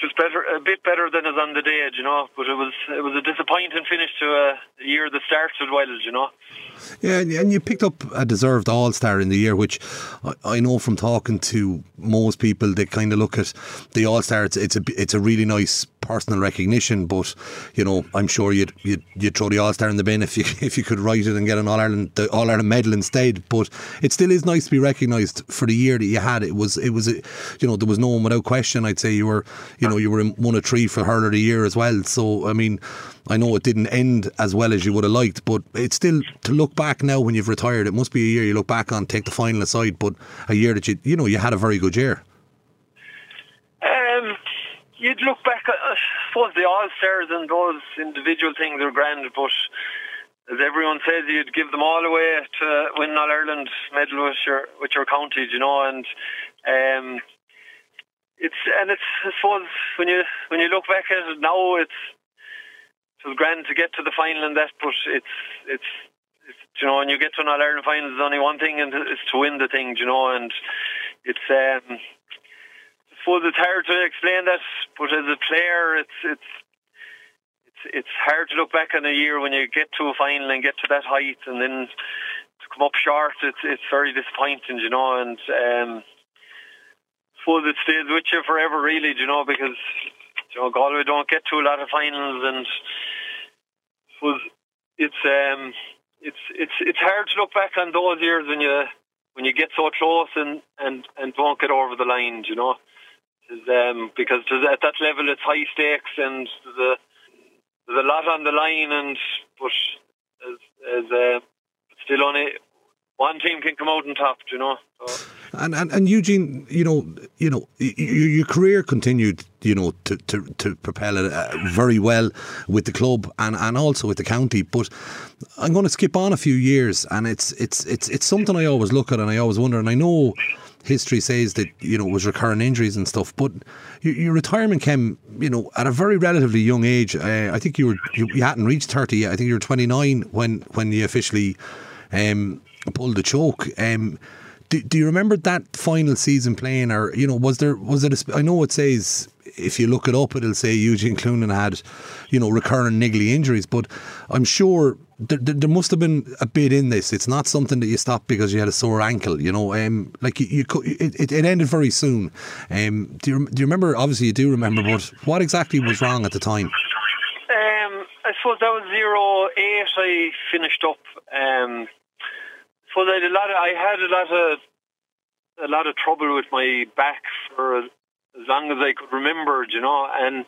just better, a bit better than us on the day, you know. But it was it was a disappointing finish to a year that started well, you know. Yeah, and you picked up a deserved All Star in the year, which I know from talking to most people, they kind of look at the All Star. It's, it's a it's a really nice personal recognition, but you know, I'm sure you'd you'd, you'd throw the All Star in the bin if you *laughs* if you could write it and get an All Ireland All Ireland medal instead. But it still is nice to be recognised for the year that you had. It was it was a, you know there was no one without question. I'd say you were you know you were in one of three for hurler of the year as well. So I mean. I know it didn't end as well as you would have liked, but it's still to look back now when you've retired. It must be a year you look back on, take the final aside, but a year that you you know you had a very good year. You'd look back. I suppose the All Stars and those individual things are grand, but as everyone says, you'd give them all away to win All Ireland medal with your with your county, you know, and um, it's and it's I suppose when you when you look back at it now, it's it was grand to get to the final and that, but it's it's, you know when you get to an All Ireland final, there's only one thing, and it's to win the thing, you know, and it's um, suppose it's hard to explain that, but as a player, it's it's it's it's hard to look back on a year when you get to a final and get to that height, and then to come up short, it's it's very disappointing, you know, and um, suppose it stays with you forever, really, you know, because you know, Galway don't get to a lot of finals, and was it's um it's it's it's hard to look back on those years when you when you get so close and and and don't get over the line, you know, um, because at that level it's high stakes and there's a there's a lot on the line, and but as as uh, still only one team can come out on top, you know. So. And, and and Eugene, you know, you know, your, your career continued, you know, to, to, to propel it uh, very well with the club and, and also with the county. But I'm going to skip on a few years, and it's it's it's it's something I always look at and I always wonder. And I know history says that you know it was recurring injuries and stuff, but your, your retirement came, you know, at a very relatively young age. Uh, I think you were you, you, hadn't reached thirty yet. I think you were 29 when when you officially um, pulled the choke. Um, do, do you remember that final season playing, or you know, was there was it? A, I know it says if you look it up, it'll say Eugene Cloonan had, you know, recurrent niggly injuries, but I'm sure there, there, there, must have been a bit in this. It's not something that you stopped because you had a sore ankle. You know, um, like you, you it, it ended very soon. Um, do you do you remember? Obviously, you do remember, but what exactly was wrong at the time? Um, I suppose that was zero eight. I finished up. Um, so I had a lot of, I had a lot of a lot of trouble with my back for as long as I could remember, you know. And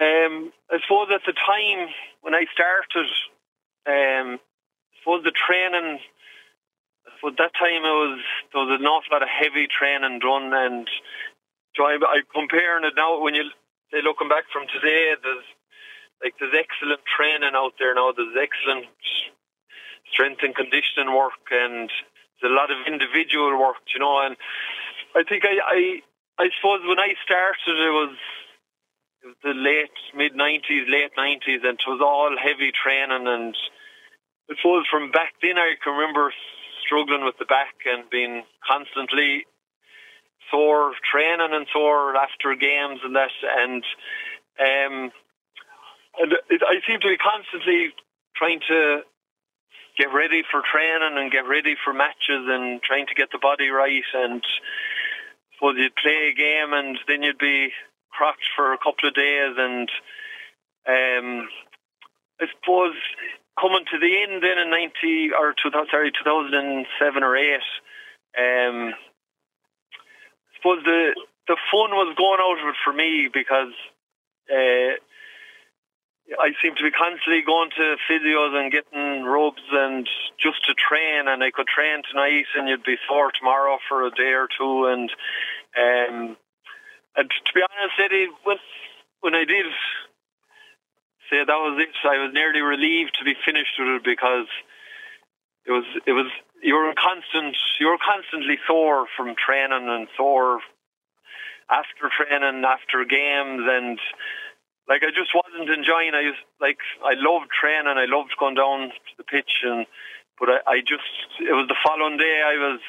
um, I suppose at the time when I started, um, I suppose the training. For that time it was there was an awful lot of heavy training done, and so I, I comparing it now when you say looking back from today, there's like there's excellent training out there now. There's excellent strength and conditioning work, and there's a lot of individual work, you know. And I think I, I, I suppose when I started, it was the late mid '90s, late '90s, and it was all heavy training. And it suppose from back then, I can remember struggling with the back and being constantly sore training and sore after games and that. And um, and it, I seem to be constantly trying to get ready for training and get ready for matches and trying to get the body right. And suppose you'd play a game and then you'd be crocked for a couple of days. And um, I suppose coming to the end then in 90 or 2000, sorry, 2007 or 8, um, I suppose the, the fun was going out of it for me because uh, I seem to be constantly going to physios and getting rubs and just to train. And I could train tonight, and you'd be sore tomorrow for a day or two. And um, and to be honest, Eddie, when when I did say that was it, I was nearly relieved to be finished with it because it was it was you were constant you were constantly sore from training and sore after training after games and like I just wasn't enjoying. I was like I loved training. I loved going down to the pitch, and but I, I just it was the following day I was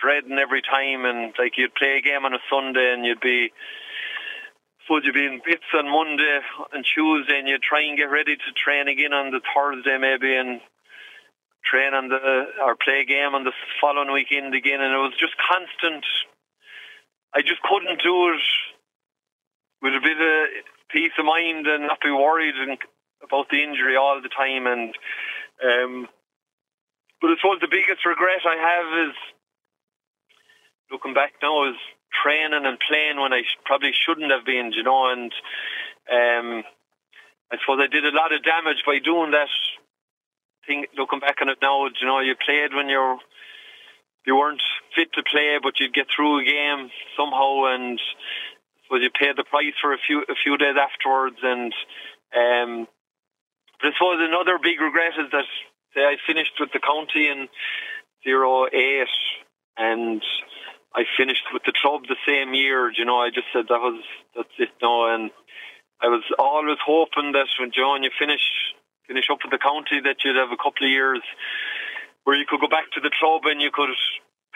dreading every time, and like you'd play a game on a Sunday, and you'd be. Would you be in bits on Monday and Tuesday, and you'd try and get ready to train again on the Thursday, maybe, and train on the or play a game on the following weekend again, and it was just constant. I just couldn't do it with a bit of peace of mind and not be worried and, about the injury all the time. And um, but I suppose the biggest regret I have is looking back now was training and playing when I probably shouldn't have been, you know. And um, I suppose I did a lot of damage by doing that. Thing looking back on it now, you know, you played when you're you weren't fit to play, but you'd get through a game somehow, and was you paid the price for a few a few days afterwards, and um, I suppose another big regret is that say I finished with the county in zero eight, and I finished with the club the same year. You know, I just said that was that's it now, and I was always hoping that when John you finish finish up with the county that you'd have a couple of years where you could go back to the club and you could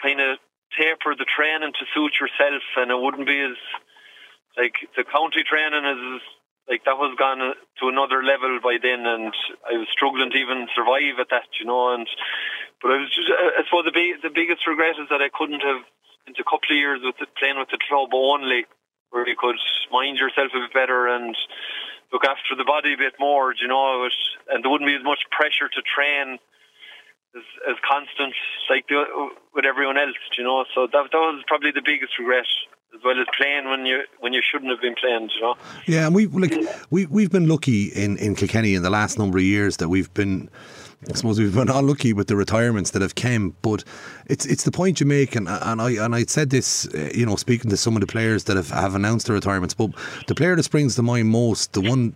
kind of taper the training to suit yourself, and it wouldn't be as like the county training is like that was gone to another level by then, and I was struggling to even survive at that, you know. And but I was just, I suppose the big, the biggest regret is that I couldn't have into a couple of years with the, playing with the club only, where you could mind yourself a bit better and look after the body a bit more, you know. And there wouldn't be as much pressure to train as, as constant like the, with everyone else, you know. So that that was probably the biggest regret as well as playing when you when you shouldn't have been playing. You know. Yeah, and we like we we've been lucky in in Kilkenny in the last number of years that we've been I suppose we've been unlucky with the retirements that have came, but it's it's the point you make, and and I and I said this, uh, you know, speaking to some of the players that have, have announced their retirements, but the player that springs to mind most, the one,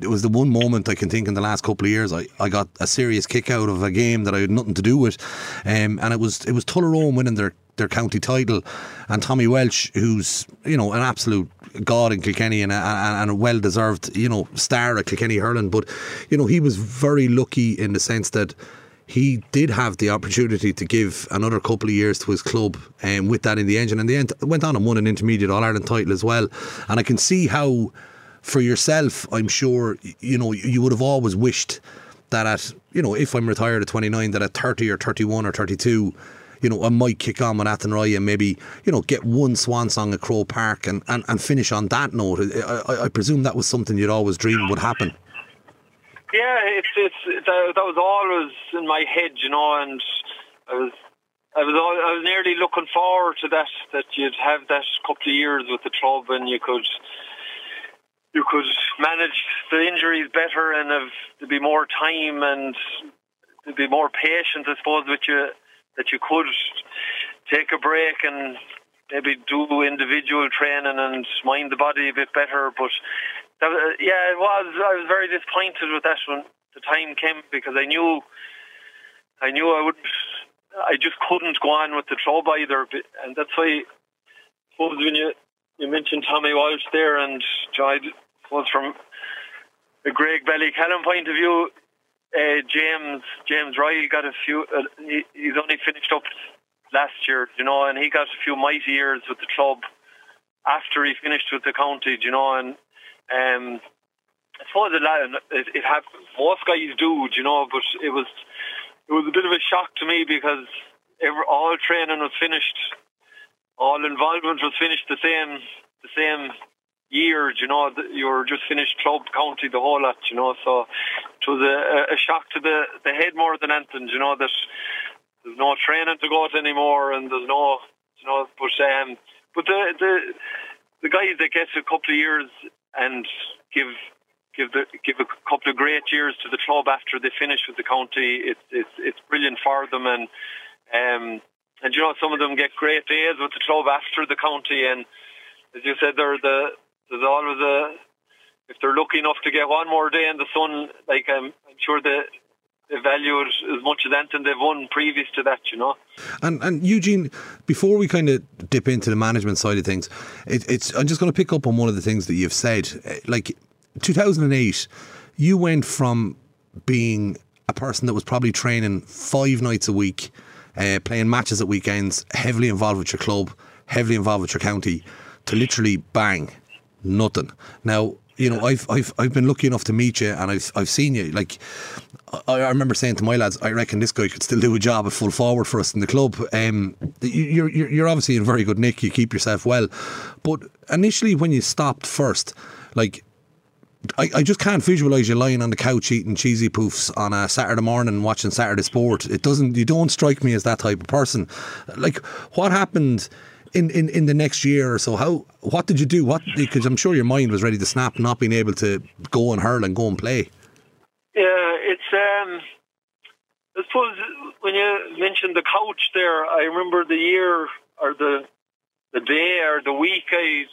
it was the one moment I can think in the last couple of years, I, I got a serious kick out of a game that I had nothing to do with, um, and it was it was Tullaroan winning their their county title, and Tommy Walsh, who's you know an absolute god in Kilkenny and a, a well deserved you know star at Kilkenny hurling, but you know he was very lucky in the sense that he did have the opportunity to give another couple of years to his club and um, with that in the engine. And the end went on and won an intermediate All Ireland title as well. And I can see how for yourself I'm sure you know you would have always wished that at you know if I'm retired at 29 that at 30 or 31 or 32 you know, I might kick on with Athenry and maybe, you know, get one swan song at Croke Park and, and, and finish on that note. I, I presume that was something you'd always dreamed would happen. Yeah, it's it's that, that was always in my head, you know, and I was I was all, I was nearly looking forward to that that you'd have that couple of years with the club and you could you could manage the injuries better and have to be more time and to be more patient, I suppose, with you that you could take a break and maybe do individual training and mind the body a bit better. But that, uh, yeah, it was. I was very disappointed with that when the time came because I knew, I knew I would. I just couldn't go on with the club either, and that's why. I suppose when you you mentioned Tommy Walsh there, and I was from a Graigue-Ballycallan point of view uh, James James Ryall got a few. Uh, he, he's only finished up last year, you know, and he got a few mighty years with the club after he finished with the county, you know, and um, I suppose it, it, it had most guys do, you know, but it was it was a bit of a shock to me because every, all training was finished, all involvement was finished the same the same years, you know, you were just finished club, county, the whole lot, you know, so it was a, a shock to the, the head more than anything, you know, that there's no training to go to anymore and there's no, you know, but, um, but the, the, the guys that get a couple of years and give give the give a couple of great years to the club after they finish with the county. It's it's it's brilliant for them, and um, and you know some of them get great days with the club after the county, and as you said, they're the there's always a if they're lucky enough to get one more day in the sun, like I'm, I'm sure they they value it as much as anything they've won previous to that, you know. And and Eugene, before we kind of dip into the management side of things, it, it's I'm just going to pick up on one of the things that you've said. Like 2008, you went from being a person that was probably training five nights a week, uh, playing matches at weekends, heavily involved with your club, heavily involved with your county, to literally bang nothing. Now, you know, I've I've I've been lucky enough to meet you, and I've I've seen you. Like, I, I remember saying to my lads, I reckon this guy could still do a job at full forward for us in the club. Um, you're you're you're obviously in very good nick. You keep yourself well, but initially when you stopped first, like. I, I just can't visualise you lying on the couch eating cheesy poofs on a Saturday morning watching Saturday sport. It doesn't. You don't strike me as that type of person. Like, what happened in, in, in the next year or so, how what did you do? What because I'm sure your mind was ready to snap, not being able to go and hurl and go and play. Yeah, it's um, I suppose when you mentioned the couch there, I remember the year or the the day or the week I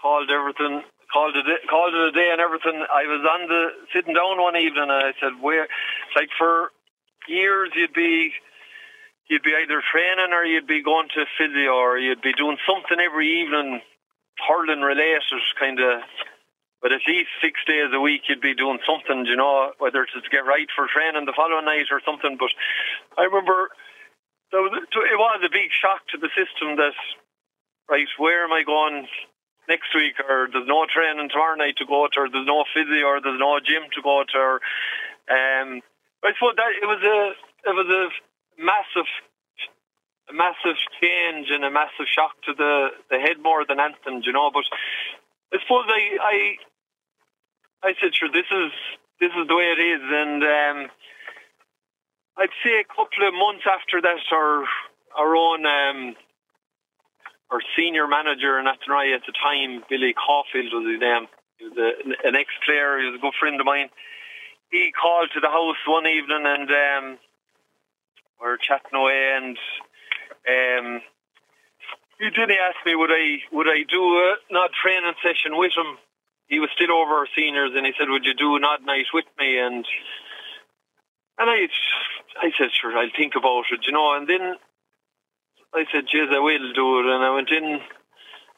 called everything called it called it a day and everything. I was on the sitting down one evening and I said, "Where?" It's Like for years, you'd be you'd be either training or you'd be going to physio or you'd be doing something every evening, hurling related kind of. But at least six days a week, you'd be doing something, you know, whether it's to get right for training the following night or something. But I remember it was a big shock to the system that, right, where am I going next week? Or there's no training tomorrow night to go to, or there's no physio, or there's no gym to go to. Or, um, I suppose that it was a it was a massive, massive change and a massive shock to the, the head more than anything, you know. But I suppose I, I, I said, sure, this is this is the way it is, and um, I'd say a couple of months after that, our our own um, our senior manager in Athenry at the time, Billy Caulfield was his name. He was a, an ex-player. He was a good friend of mine he called to the house one evening and um, we are chatting away and um, he didn't ask me would I would I do a not training session with him. He was still over our seniors and he said, Would you do a not night with me? And and I I said, Sure, I'll think about it, you know, and then I said, Jeez, I will do it and I went in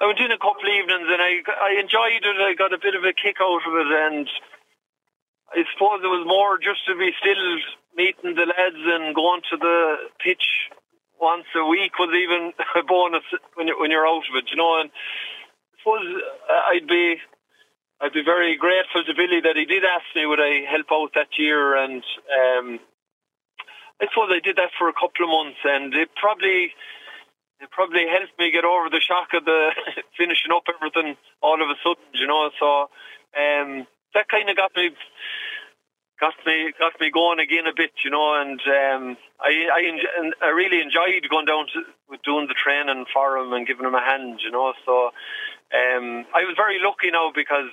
I went in a couple of evenings and I I enjoyed it. I got a bit of a kick out of it, and I suppose it was more just to be still meeting the lads and going to the pitch once a week was even *laughs* a bonus when you're when you're out of it, you know. And I suppose I'd be I'd be very grateful to Billy that he did ask me would I help out that year, and um, I suppose I did that for a couple of months, and it probably it probably helped me get over the shock of the *laughs* finishing up everything all of a sudden, you know. So um, that kind of got me got me got me going again a bit, you know. And um, I I, en- I really enjoyed going down to doing the training for him and giving him a hand, you know. So um, I was very lucky now because.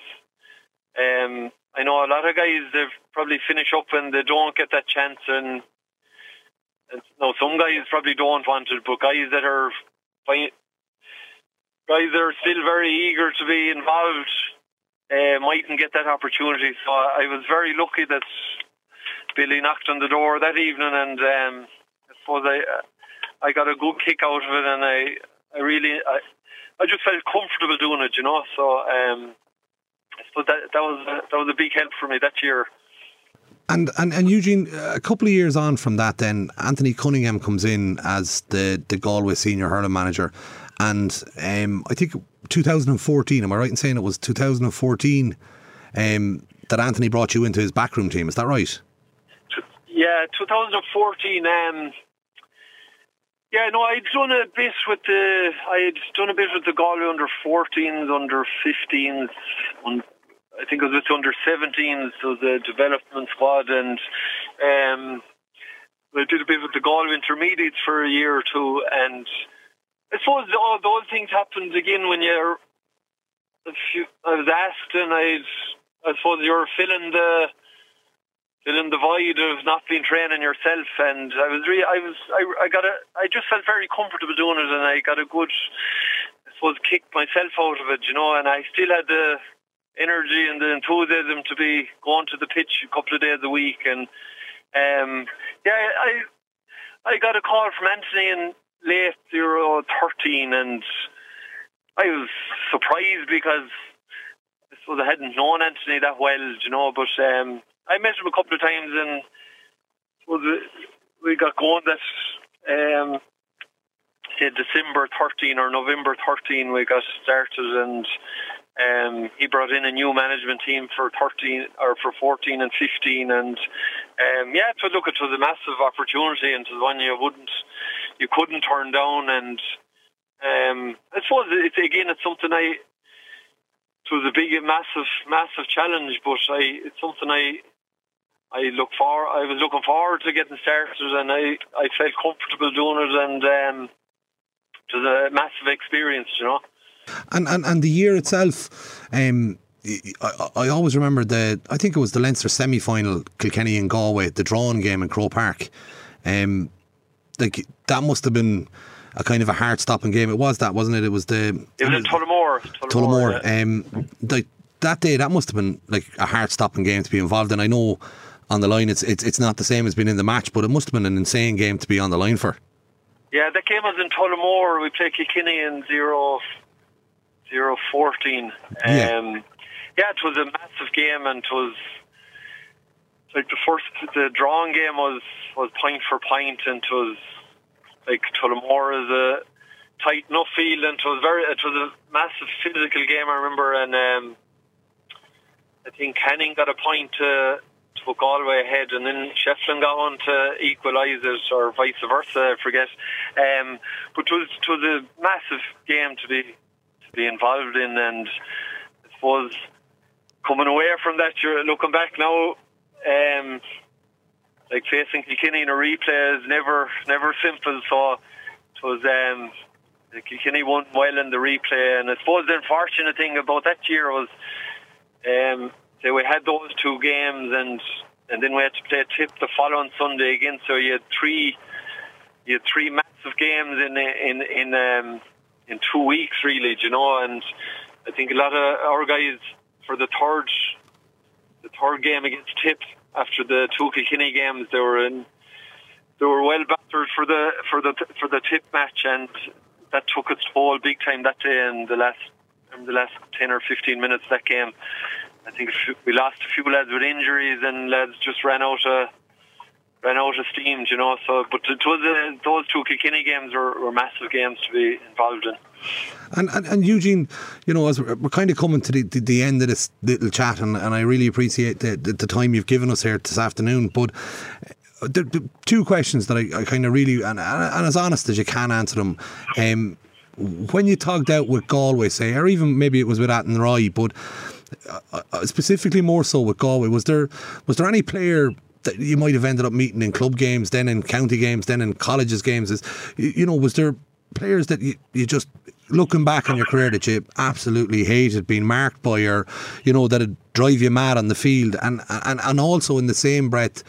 Um, I know a lot of guys they probably finish up and they don't get that chance and no, some guys probably don't want it, but guys that are guys that are still very eager to be involved uh, mightn't get that opportunity. So I was very lucky that Billy knocked on the door that evening, and um, I suppose I I got a good kick out of it, and I I really I, I just felt comfortable doing it, you know. So um, I suppose that that was that was a big help for me that year. And, and and Eugene, a couple of years on from that, then Anthony Cunningham comes in as the the Galway senior hurling manager, and um, I think 2014. Am I right in saying it was 2014 um, that Anthony brought you into his backroom team? Is that right? Yeah, 2014. Um, yeah, no, I'd done a bit with the I'd done a bit with the Galway under 14s, under 15s, I think it was with under 17s, so the development squad, and um, I did a bit with the Galway intermediates for a year or two, and I suppose all those things happened again when you're. If you, I was asked, and I, I suppose you're filling the filling the void of not being training yourself, and I was really, I was, I, I got a, I just felt very comfortable doing it, and I got a good, I suppose, kick myself out of it, you know, and I still had the energy and the enthusiasm to be going to the pitch a couple of days a week. And um, yeah, I I got a call from Anthony in late zero thirteen, and I was surprised because I suppose I hadn't known Anthony that well, you know. But um, I met him a couple of times, and we got going that. Um, December 13 or November 13 we got started and um, he brought in a new management team for 13 or for 14 and 15, and um, yeah, to look, it was a massive opportunity, and was one you wouldn't, you couldn't turn down. And um, I suppose it's again, it's something I. It was a big, massive, massive challenge, but I, it's something I, I look for. I was looking forward to getting started, and I, I felt comfortable doing it, and um, it was a massive experience, you know. And and, and the year itself, um, I, I, always remember the I think it was the Leinster semi final, Kilkenny and Galway, the drawn game in Croke Park. Um, like that must have been a kind of a heart stopping game. It was that, wasn't it? It was the It was in Tullamore. Tullamore. Tullamore. Yeah. Um, like that day, that must have been like a heart stopping game to be involved in. I know on the line it's it's it's not the same as being in the match, but it must have been an insane game to be on the line for. Yeah, that game was in Tullamore. We played Kilkenny in zero zero fourteen. Yeah. Um, yeah, it was a massive game, and it was like the first the drawing game was was point for point, and it was like Tullamore is a tight enough field, and it was very it was a massive physical game. I remember, and um, I think Canning got a point to to put Galway ahead, and then Shefflin got one to equalise it, or vice versa. I forget. Um, but it was it was a massive game to be to be involved in. And I suppose coming away from that, you're looking back now, um, like facing Kilkenny in a replay is never never simple. So it was um, Kilkenny won well in the replay, and I suppose the unfortunate thing about that year was um, that we had those two games and. and then we had to play a Tip the following Sunday again. So you had three, you had three massive games in in in um, in two weeks, really. You know, and I think a lot of our guys for the third, the third game against Tip after the two Kilkenny games, they were in, they were well battered for the for the for the Tip match, and that took its toll big time that day in the last in the last ten or fifteen minutes that game. I think we lost a few lads with injuries, and lads just ran out of ran out of steam, you know. So, but it was uh, those two Kilkenny games were, were, massive games to be involved in. And, and, and Eugene, you know, as we're, we're kind of coming to the, the, the, end of this little chat, and, and I really appreciate the, the, the time you've given us here this afternoon. But uh, the, the two questions that I, I kind of really and, and, as honest as you can answer them. Um, when you talked out with Galway, say, or even maybe it was with Athenry, but uh, uh, specifically more so with Galway, was there was there any player you might have ended up meeting in club games, then in county games, then in colleges games? Is you know, was there players that you, you just looking back on your career that you absolutely hated being marked by, or you know that it drive you mad on the field, and and and also in the same breath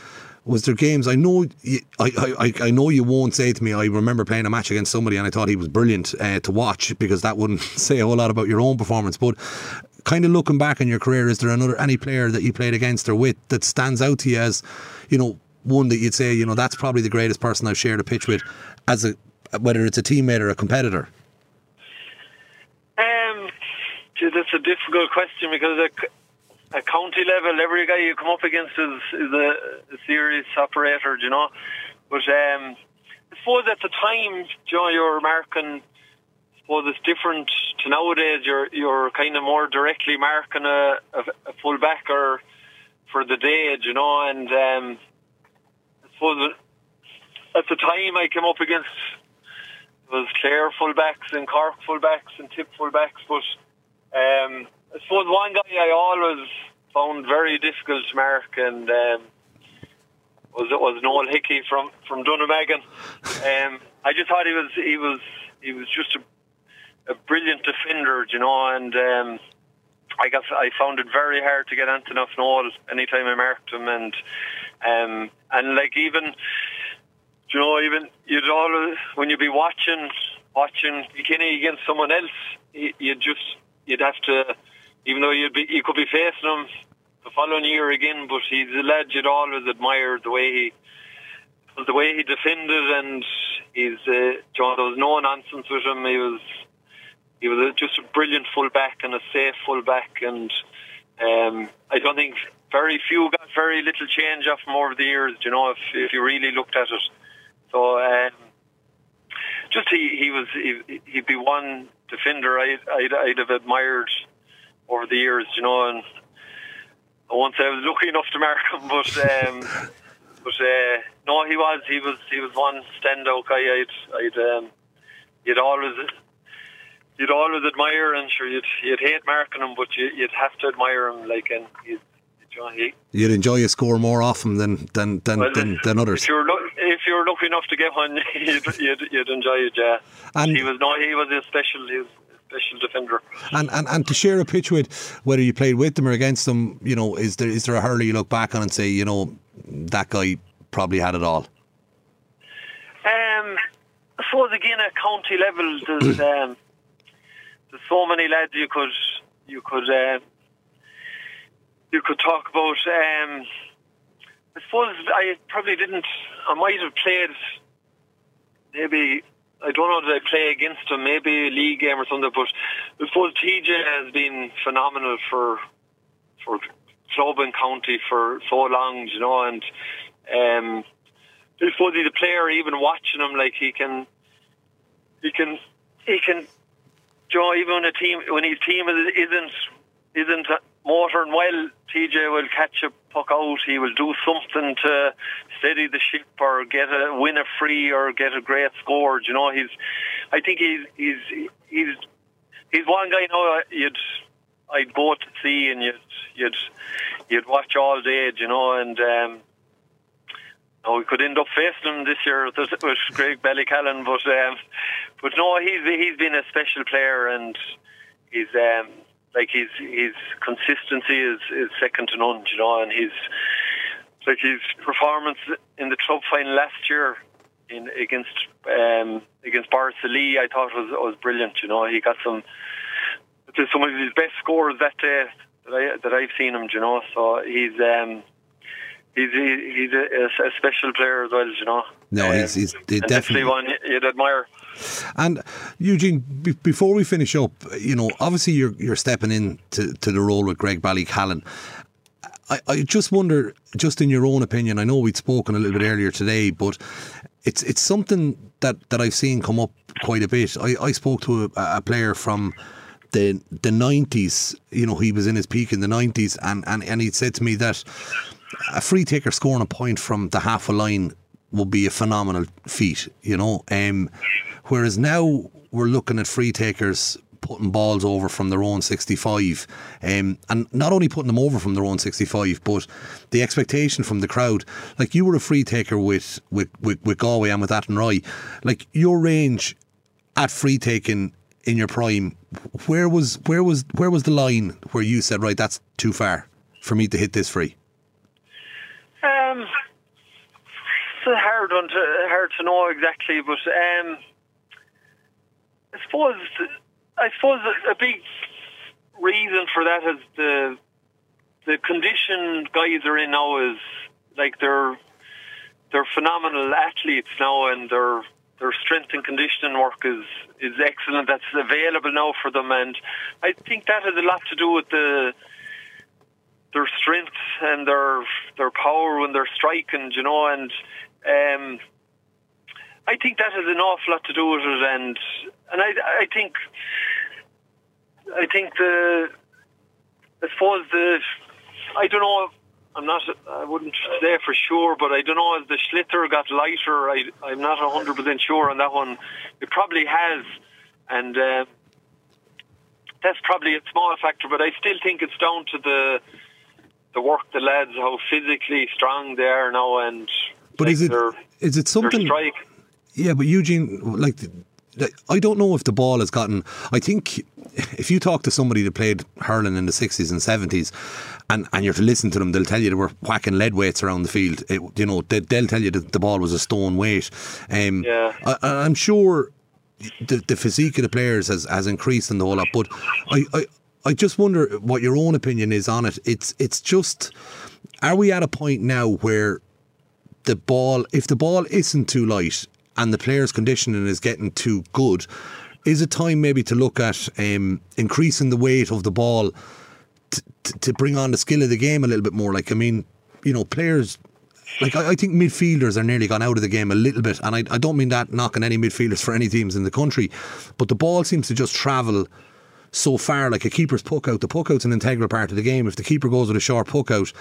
was there games? I know, you, I, I, I know you won't say to me. I remember playing a match against somebody, and I thought he was brilliant uh, to watch because that wouldn't *laughs* say a whole lot about your own performance. But kind of looking back in your career, is there another any player that you played against or with that stands out to you as, you know, one that you'd say, you know, that's probably the greatest person I've shared a pitch with, as a whether it's a teammate or a competitor? Um, that's a difficult question because at county level, every guy you come up against is, is a, a serious operator, you know. But um, I suppose at the time, you know, you're marking. Suppose it's different to nowadays. You're you're kind of more directly marking a, a, a full back or for the day, you know. And um, I suppose at the time I came up against was Clare fullbacks and Cork fullbacks and Tip fullbacks, but um, I suppose one guy I always found very difficult to mark and um, was it was Noel Hickey from from Dunnamaggin. *laughs* Um, I just thought he was he was he was just a, a brilliant defender, you know, and um, I guess I found it very hard to get Anton off Noel anytime I marked him, and um, and like even you know even you'd always when you'd be watching watching Kenny against someone else, you'd just you'd have to even though you'd be, you could be facing him the following year again, but he's a lad you'd always admire the way he the way he defended and he's uh, John. There was no nonsense with him. He was he was a, just a brilliant fullback and a safe fullback, and um, I don't think very few got very little change off him over the years. You know, if if you really looked at it, so um, just he he was he, he'd be one defender I'd, I'd I'd have admired over the years, you know, and I won't say I was lucky enough to mark him, but um, *laughs* but uh, no, he was he was he was one standout guy. I'd I'd um, you'd always you'd always admire, and sure you'd you'd hate marking him, but you, would have to admire him. Like and he'd, You'd enjoy a score more often than than than, well, than, than, others. If you're, if you're lucky enough to get one, *laughs* you'd, you'd, you'd enjoy it. Yeah, and he was no, he was a special. He was special defender. And, and and to share a pitch with, whether you played with them or against them, you know, is there is there a hurler you look back on and say, you know, that guy probably had it all? Um, I suppose again at county level, there's *clears throat* um, there's so many lads you could you could uh, you could talk about. Um, I suppose I probably didn't. I might have played maybe I don't know that I play against him, maybe a league game or something, but I suppose TJ has been phenomenal for for club and county for so long, you know, and um, I suppose he's a player, even watching him, like he can, he can, he can, know, even when a team, when his team isn't isn't motoring well, TJ will catch a puck out. He will do something to steady the ship or get a win a free or get a great score. You know, he's. I think he's he's he's he's one guy. You know, you'd I'd go to see and you'd you'd you'd watch all day. You know, and. um Oh, we could end up facing him this year with, with Graigue-Ballycallan, but um, but no, he's he's been a special player and he's um, like his his consistency is, is second to none, you know, and he's like his performance in the club final last year in against um, against Lee, I thought was was brilliant. You know, he got some some of his best scores that day that I that I've seen him. You know, so he's um, he's he's a, a, special player as well. You know. No, he's he's definitely one you'd admire. And Eugene, b- before we finish up, you know, obviously you're you're stepping in to, to the role with Graigue-Ballycallan. I, I just wonder, just in your own opinion, I know we'd spoken a little bit earlier today, but it's it's something that, that I've seen come up quite a bit. I, I spoke to a, a player from the the nineties. You know, he was in his peak in the nineties, and, and, and he said to me that a free taker scoring a point from the half a line would be a phenomenal feat. You know, um, whereas now we're looking at free takers putting balls over from their own 65. Um, and not only putting them over from their own 65, but the expectation from the crowd. Like you were a free taker with, with, with, with Galway and with Athenry. Like your range at free taking in your prime, where was where was where was the line where you said, right, that's too far for me to hit this free? Um, it's a hard one to hard to know exactly, but um, I suppose I suppose a big reason for that is the the condition guys are in now is like they're they're phenomenal athletes now, and their their strength and conditioning work is is excellent. That's available now for them, and I think that has a lot to do with the their strength and their their power when they're striking, you know, and um, I think that has an awful lot to do with it, and and I I think I think the I suppose the I don't know. I'm not. I wouldn't say for sure, but I don't know as the sliotar got lighter. I I'm not hundred percent sure on that one. It probably has, and uh, that's probably a small factor. But I still think it's down to the the work the lads, how physically strong they are now, and but like is it is it something? Yeah, but Eugene, like I don't know if the ball has gotten. I think if you talk to somebody that played hurling in the 60s and 70s and, and you're to listen to them, they'll tell you they were whacking lead weights around the field. It, you know, they, will tell you that the ball was a stone weight. Um, yeah. I, am sure the, the physique of the players has, has increased in the whole lot, but I, I, I just wonder what your own opinion is on it. It's it's just, are we at a point now where the ball, if the ball isn't too light and the player's conditioning is getting too good, is it time maybe to look at um, increasing the weight of the ball t- t- to bring on the skill of the game a little bit more? Like, I mean, you know, players. Like I, I think midfielders are nearly gone out of the game a little bit, and I, I don't mean that knocking any midfielders for any teams in the country, but the ball seems to just travel so far. Like a keeper's puck out, the puck out's an integral part of the game. If the keeper goes with a short puck out,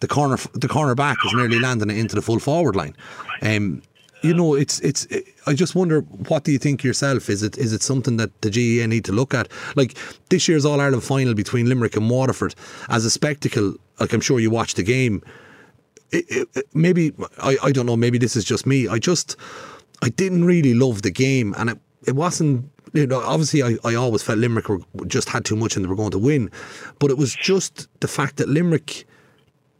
the corner the corner back is nearly landing it into the full forward line. Um, you know, it's it's. It, I just wonder, what do you think yourself? Is it is it something that the GAA need to look at? Like this year's All Ireland final between Limerick and Waterford as a spectacle. Like I'm sure you watched the game. It, it, maybe I, I don't know. Maybe this is just me. I just I didn't really love the game, and it it wasn't. You know, obviously, I, I always felt Limerick were, just had too much and they were going to win, but it was just the fact that Limerick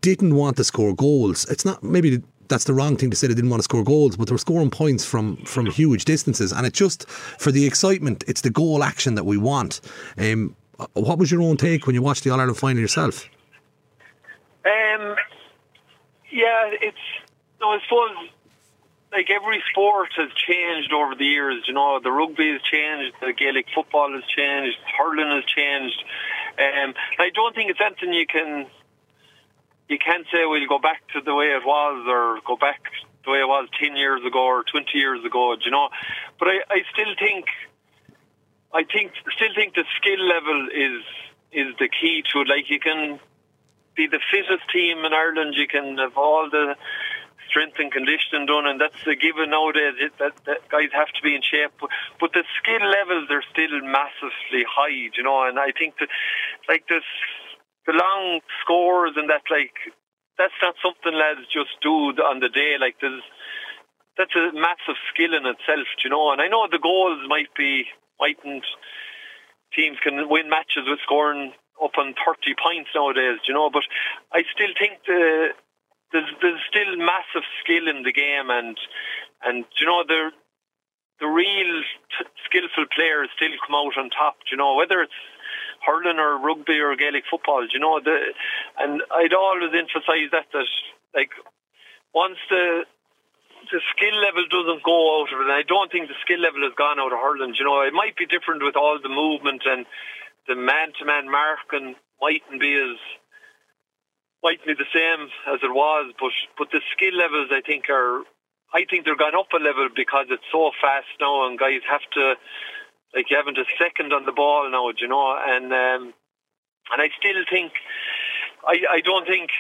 didn't want to score goals. It's not maybe that's the wrong thing to say. They didn't want to score goals, but they were scoring points from from huge distances. And it just for the excitement. It's the goal action that we want. Um, what was your own take when you watched the All Ireland final yourself? Um, yeah, it's no, I suppose like every sport has changed over the years. You know, the rugby has changed, the Gaelic football has changed, hurling has changed. Um, I don't think it's anything you can you can't say we'll go back to the way it was or go back the way it was 10 years ago or 20 years ago, you know. But I, I still think, I think, still think the skill level is, is the key to it. Like you can be the fittest team in Ireland, you can have all the strength and conditioning done, and that's a given nowadays. It, that, that guys have to be in shape, but, but the skill levels are still massively high, you know. And I think that, like this, the long scores and that like that's not something lads just do on the day. Like there's that's a massive skill in itself, you know. And I know the goals might be mightn't teams can win matches with scoring up on thirty points nowadays, you know. But I still think the there's there's still massive skill in the game, and and you know the the real t- skillful players still come out on top. You know whether it's hurling or rugby or Gaelic football. You know the and I'd always emphasise that that like once the the skill level doesn't go out of it, and I don't think the skill level has gone out of hurling. You know, it might be different with all the movement and the man-to-man marking mightn't be as mightn't be the same as it was, but but the skill levels I think are I think they're gone up a level because it's so fast now, and guys have to like you haven't a second on the ball now, you know, and um, and I still think I I don't think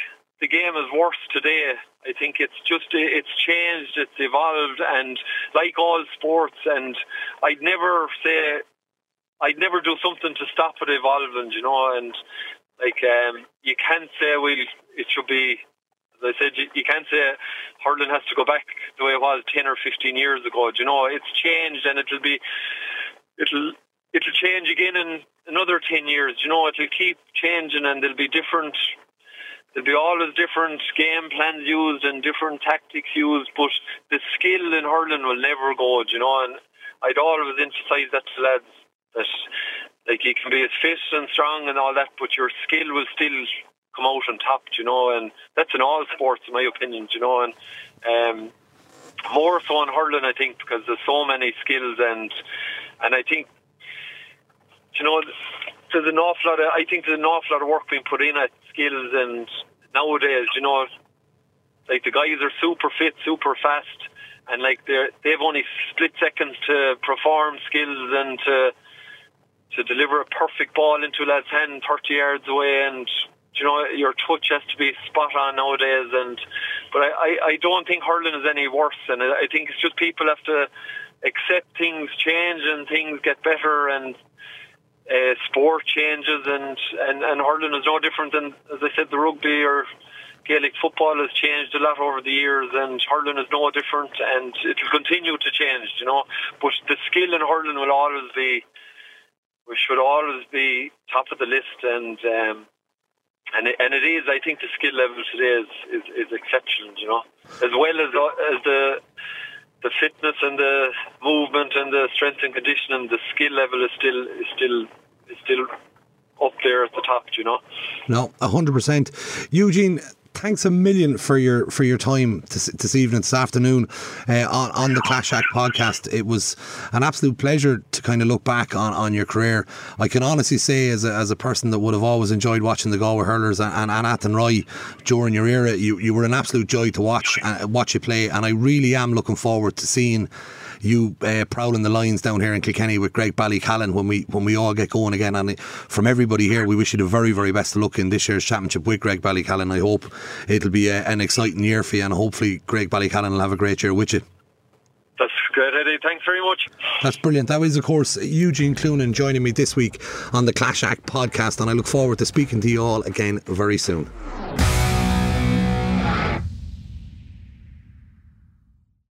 the game is worse today. I think it's just it's changed, it's evolved, and like all sports, and I'd never say I'd never do something to stop it evolving, you know, and like um, you can't say well it should be. As I said, you, you can't say hurling has to go back the way it was ten or fifteen years ago. You know, it's changed, and it'll be it'll it'll change again in another ten years. You know, it'll keep changing, and there'll be different there'll be always different game plans used and different tactics used, but the skill in hurling will never go, you know, and I'd always emphasise that to lads that like you can be as fit and strong and all that, but your skill will still come out on top, you know, and that's in all sports, in my opinion, you know, and um, more so in hurling, I think, because there's so many skills and and I think, you know, there's an awful lot of, I think there's an awful lot of work being put in at skills and nowadays, you know, like the guys are super fit, super fast, and like they're they've only split seconds to perform skills and to to deliver a perfect ball into a lad's hand 30 yards away. And you know your touch has to be spot on nowadays. And but I, I, I don't think hurling is any worse. And I think it's just people have to accept things change and things get better and uh, sport changes and, and, and hurling is no different than as I said the rugby or Gaelic football has changed a lot over the years and hurling is no different and it will continue to change you know but the skill in hurling will always be we should always be top of the list and um, and it, and it is. I think the skill level today is, is, is exceptional. You know, as well as as the the fitness and the movement and the strength and conditioning, the skill level is still is still is still up there at the top. You know. No, hundred percent, Eugene thanks a million for your for your time this, this evening, this afternoon uh, on, on the Clash Act podcast. It was an absolute pleasure to kind of look back on, on your career. I can honestly say, as a, as a person that would have always enjoyed watching the Galway Hurlers and, and, and Athenry during your era, you, you were an absolute joy to watch uh, watch you play. And I really am looking forward to seeing you uh, prowling the lines down here in Kilkenny with Graigue-Ballycallan when we when we all get going again. And from everybody here, we wish you the very very best of luck in this year's championship with Graigue-Ballycallan. I hope it'll be a, an exciting year for you, and hopefully Graigue-Ballycallan will have a great year with you. That's great, Eddie. Thanks very much. That's brilliant. That was, of course, Eugene Cloonan joining me this week on the Clash Act podcast, and I look forward to speaking to you all again very soon.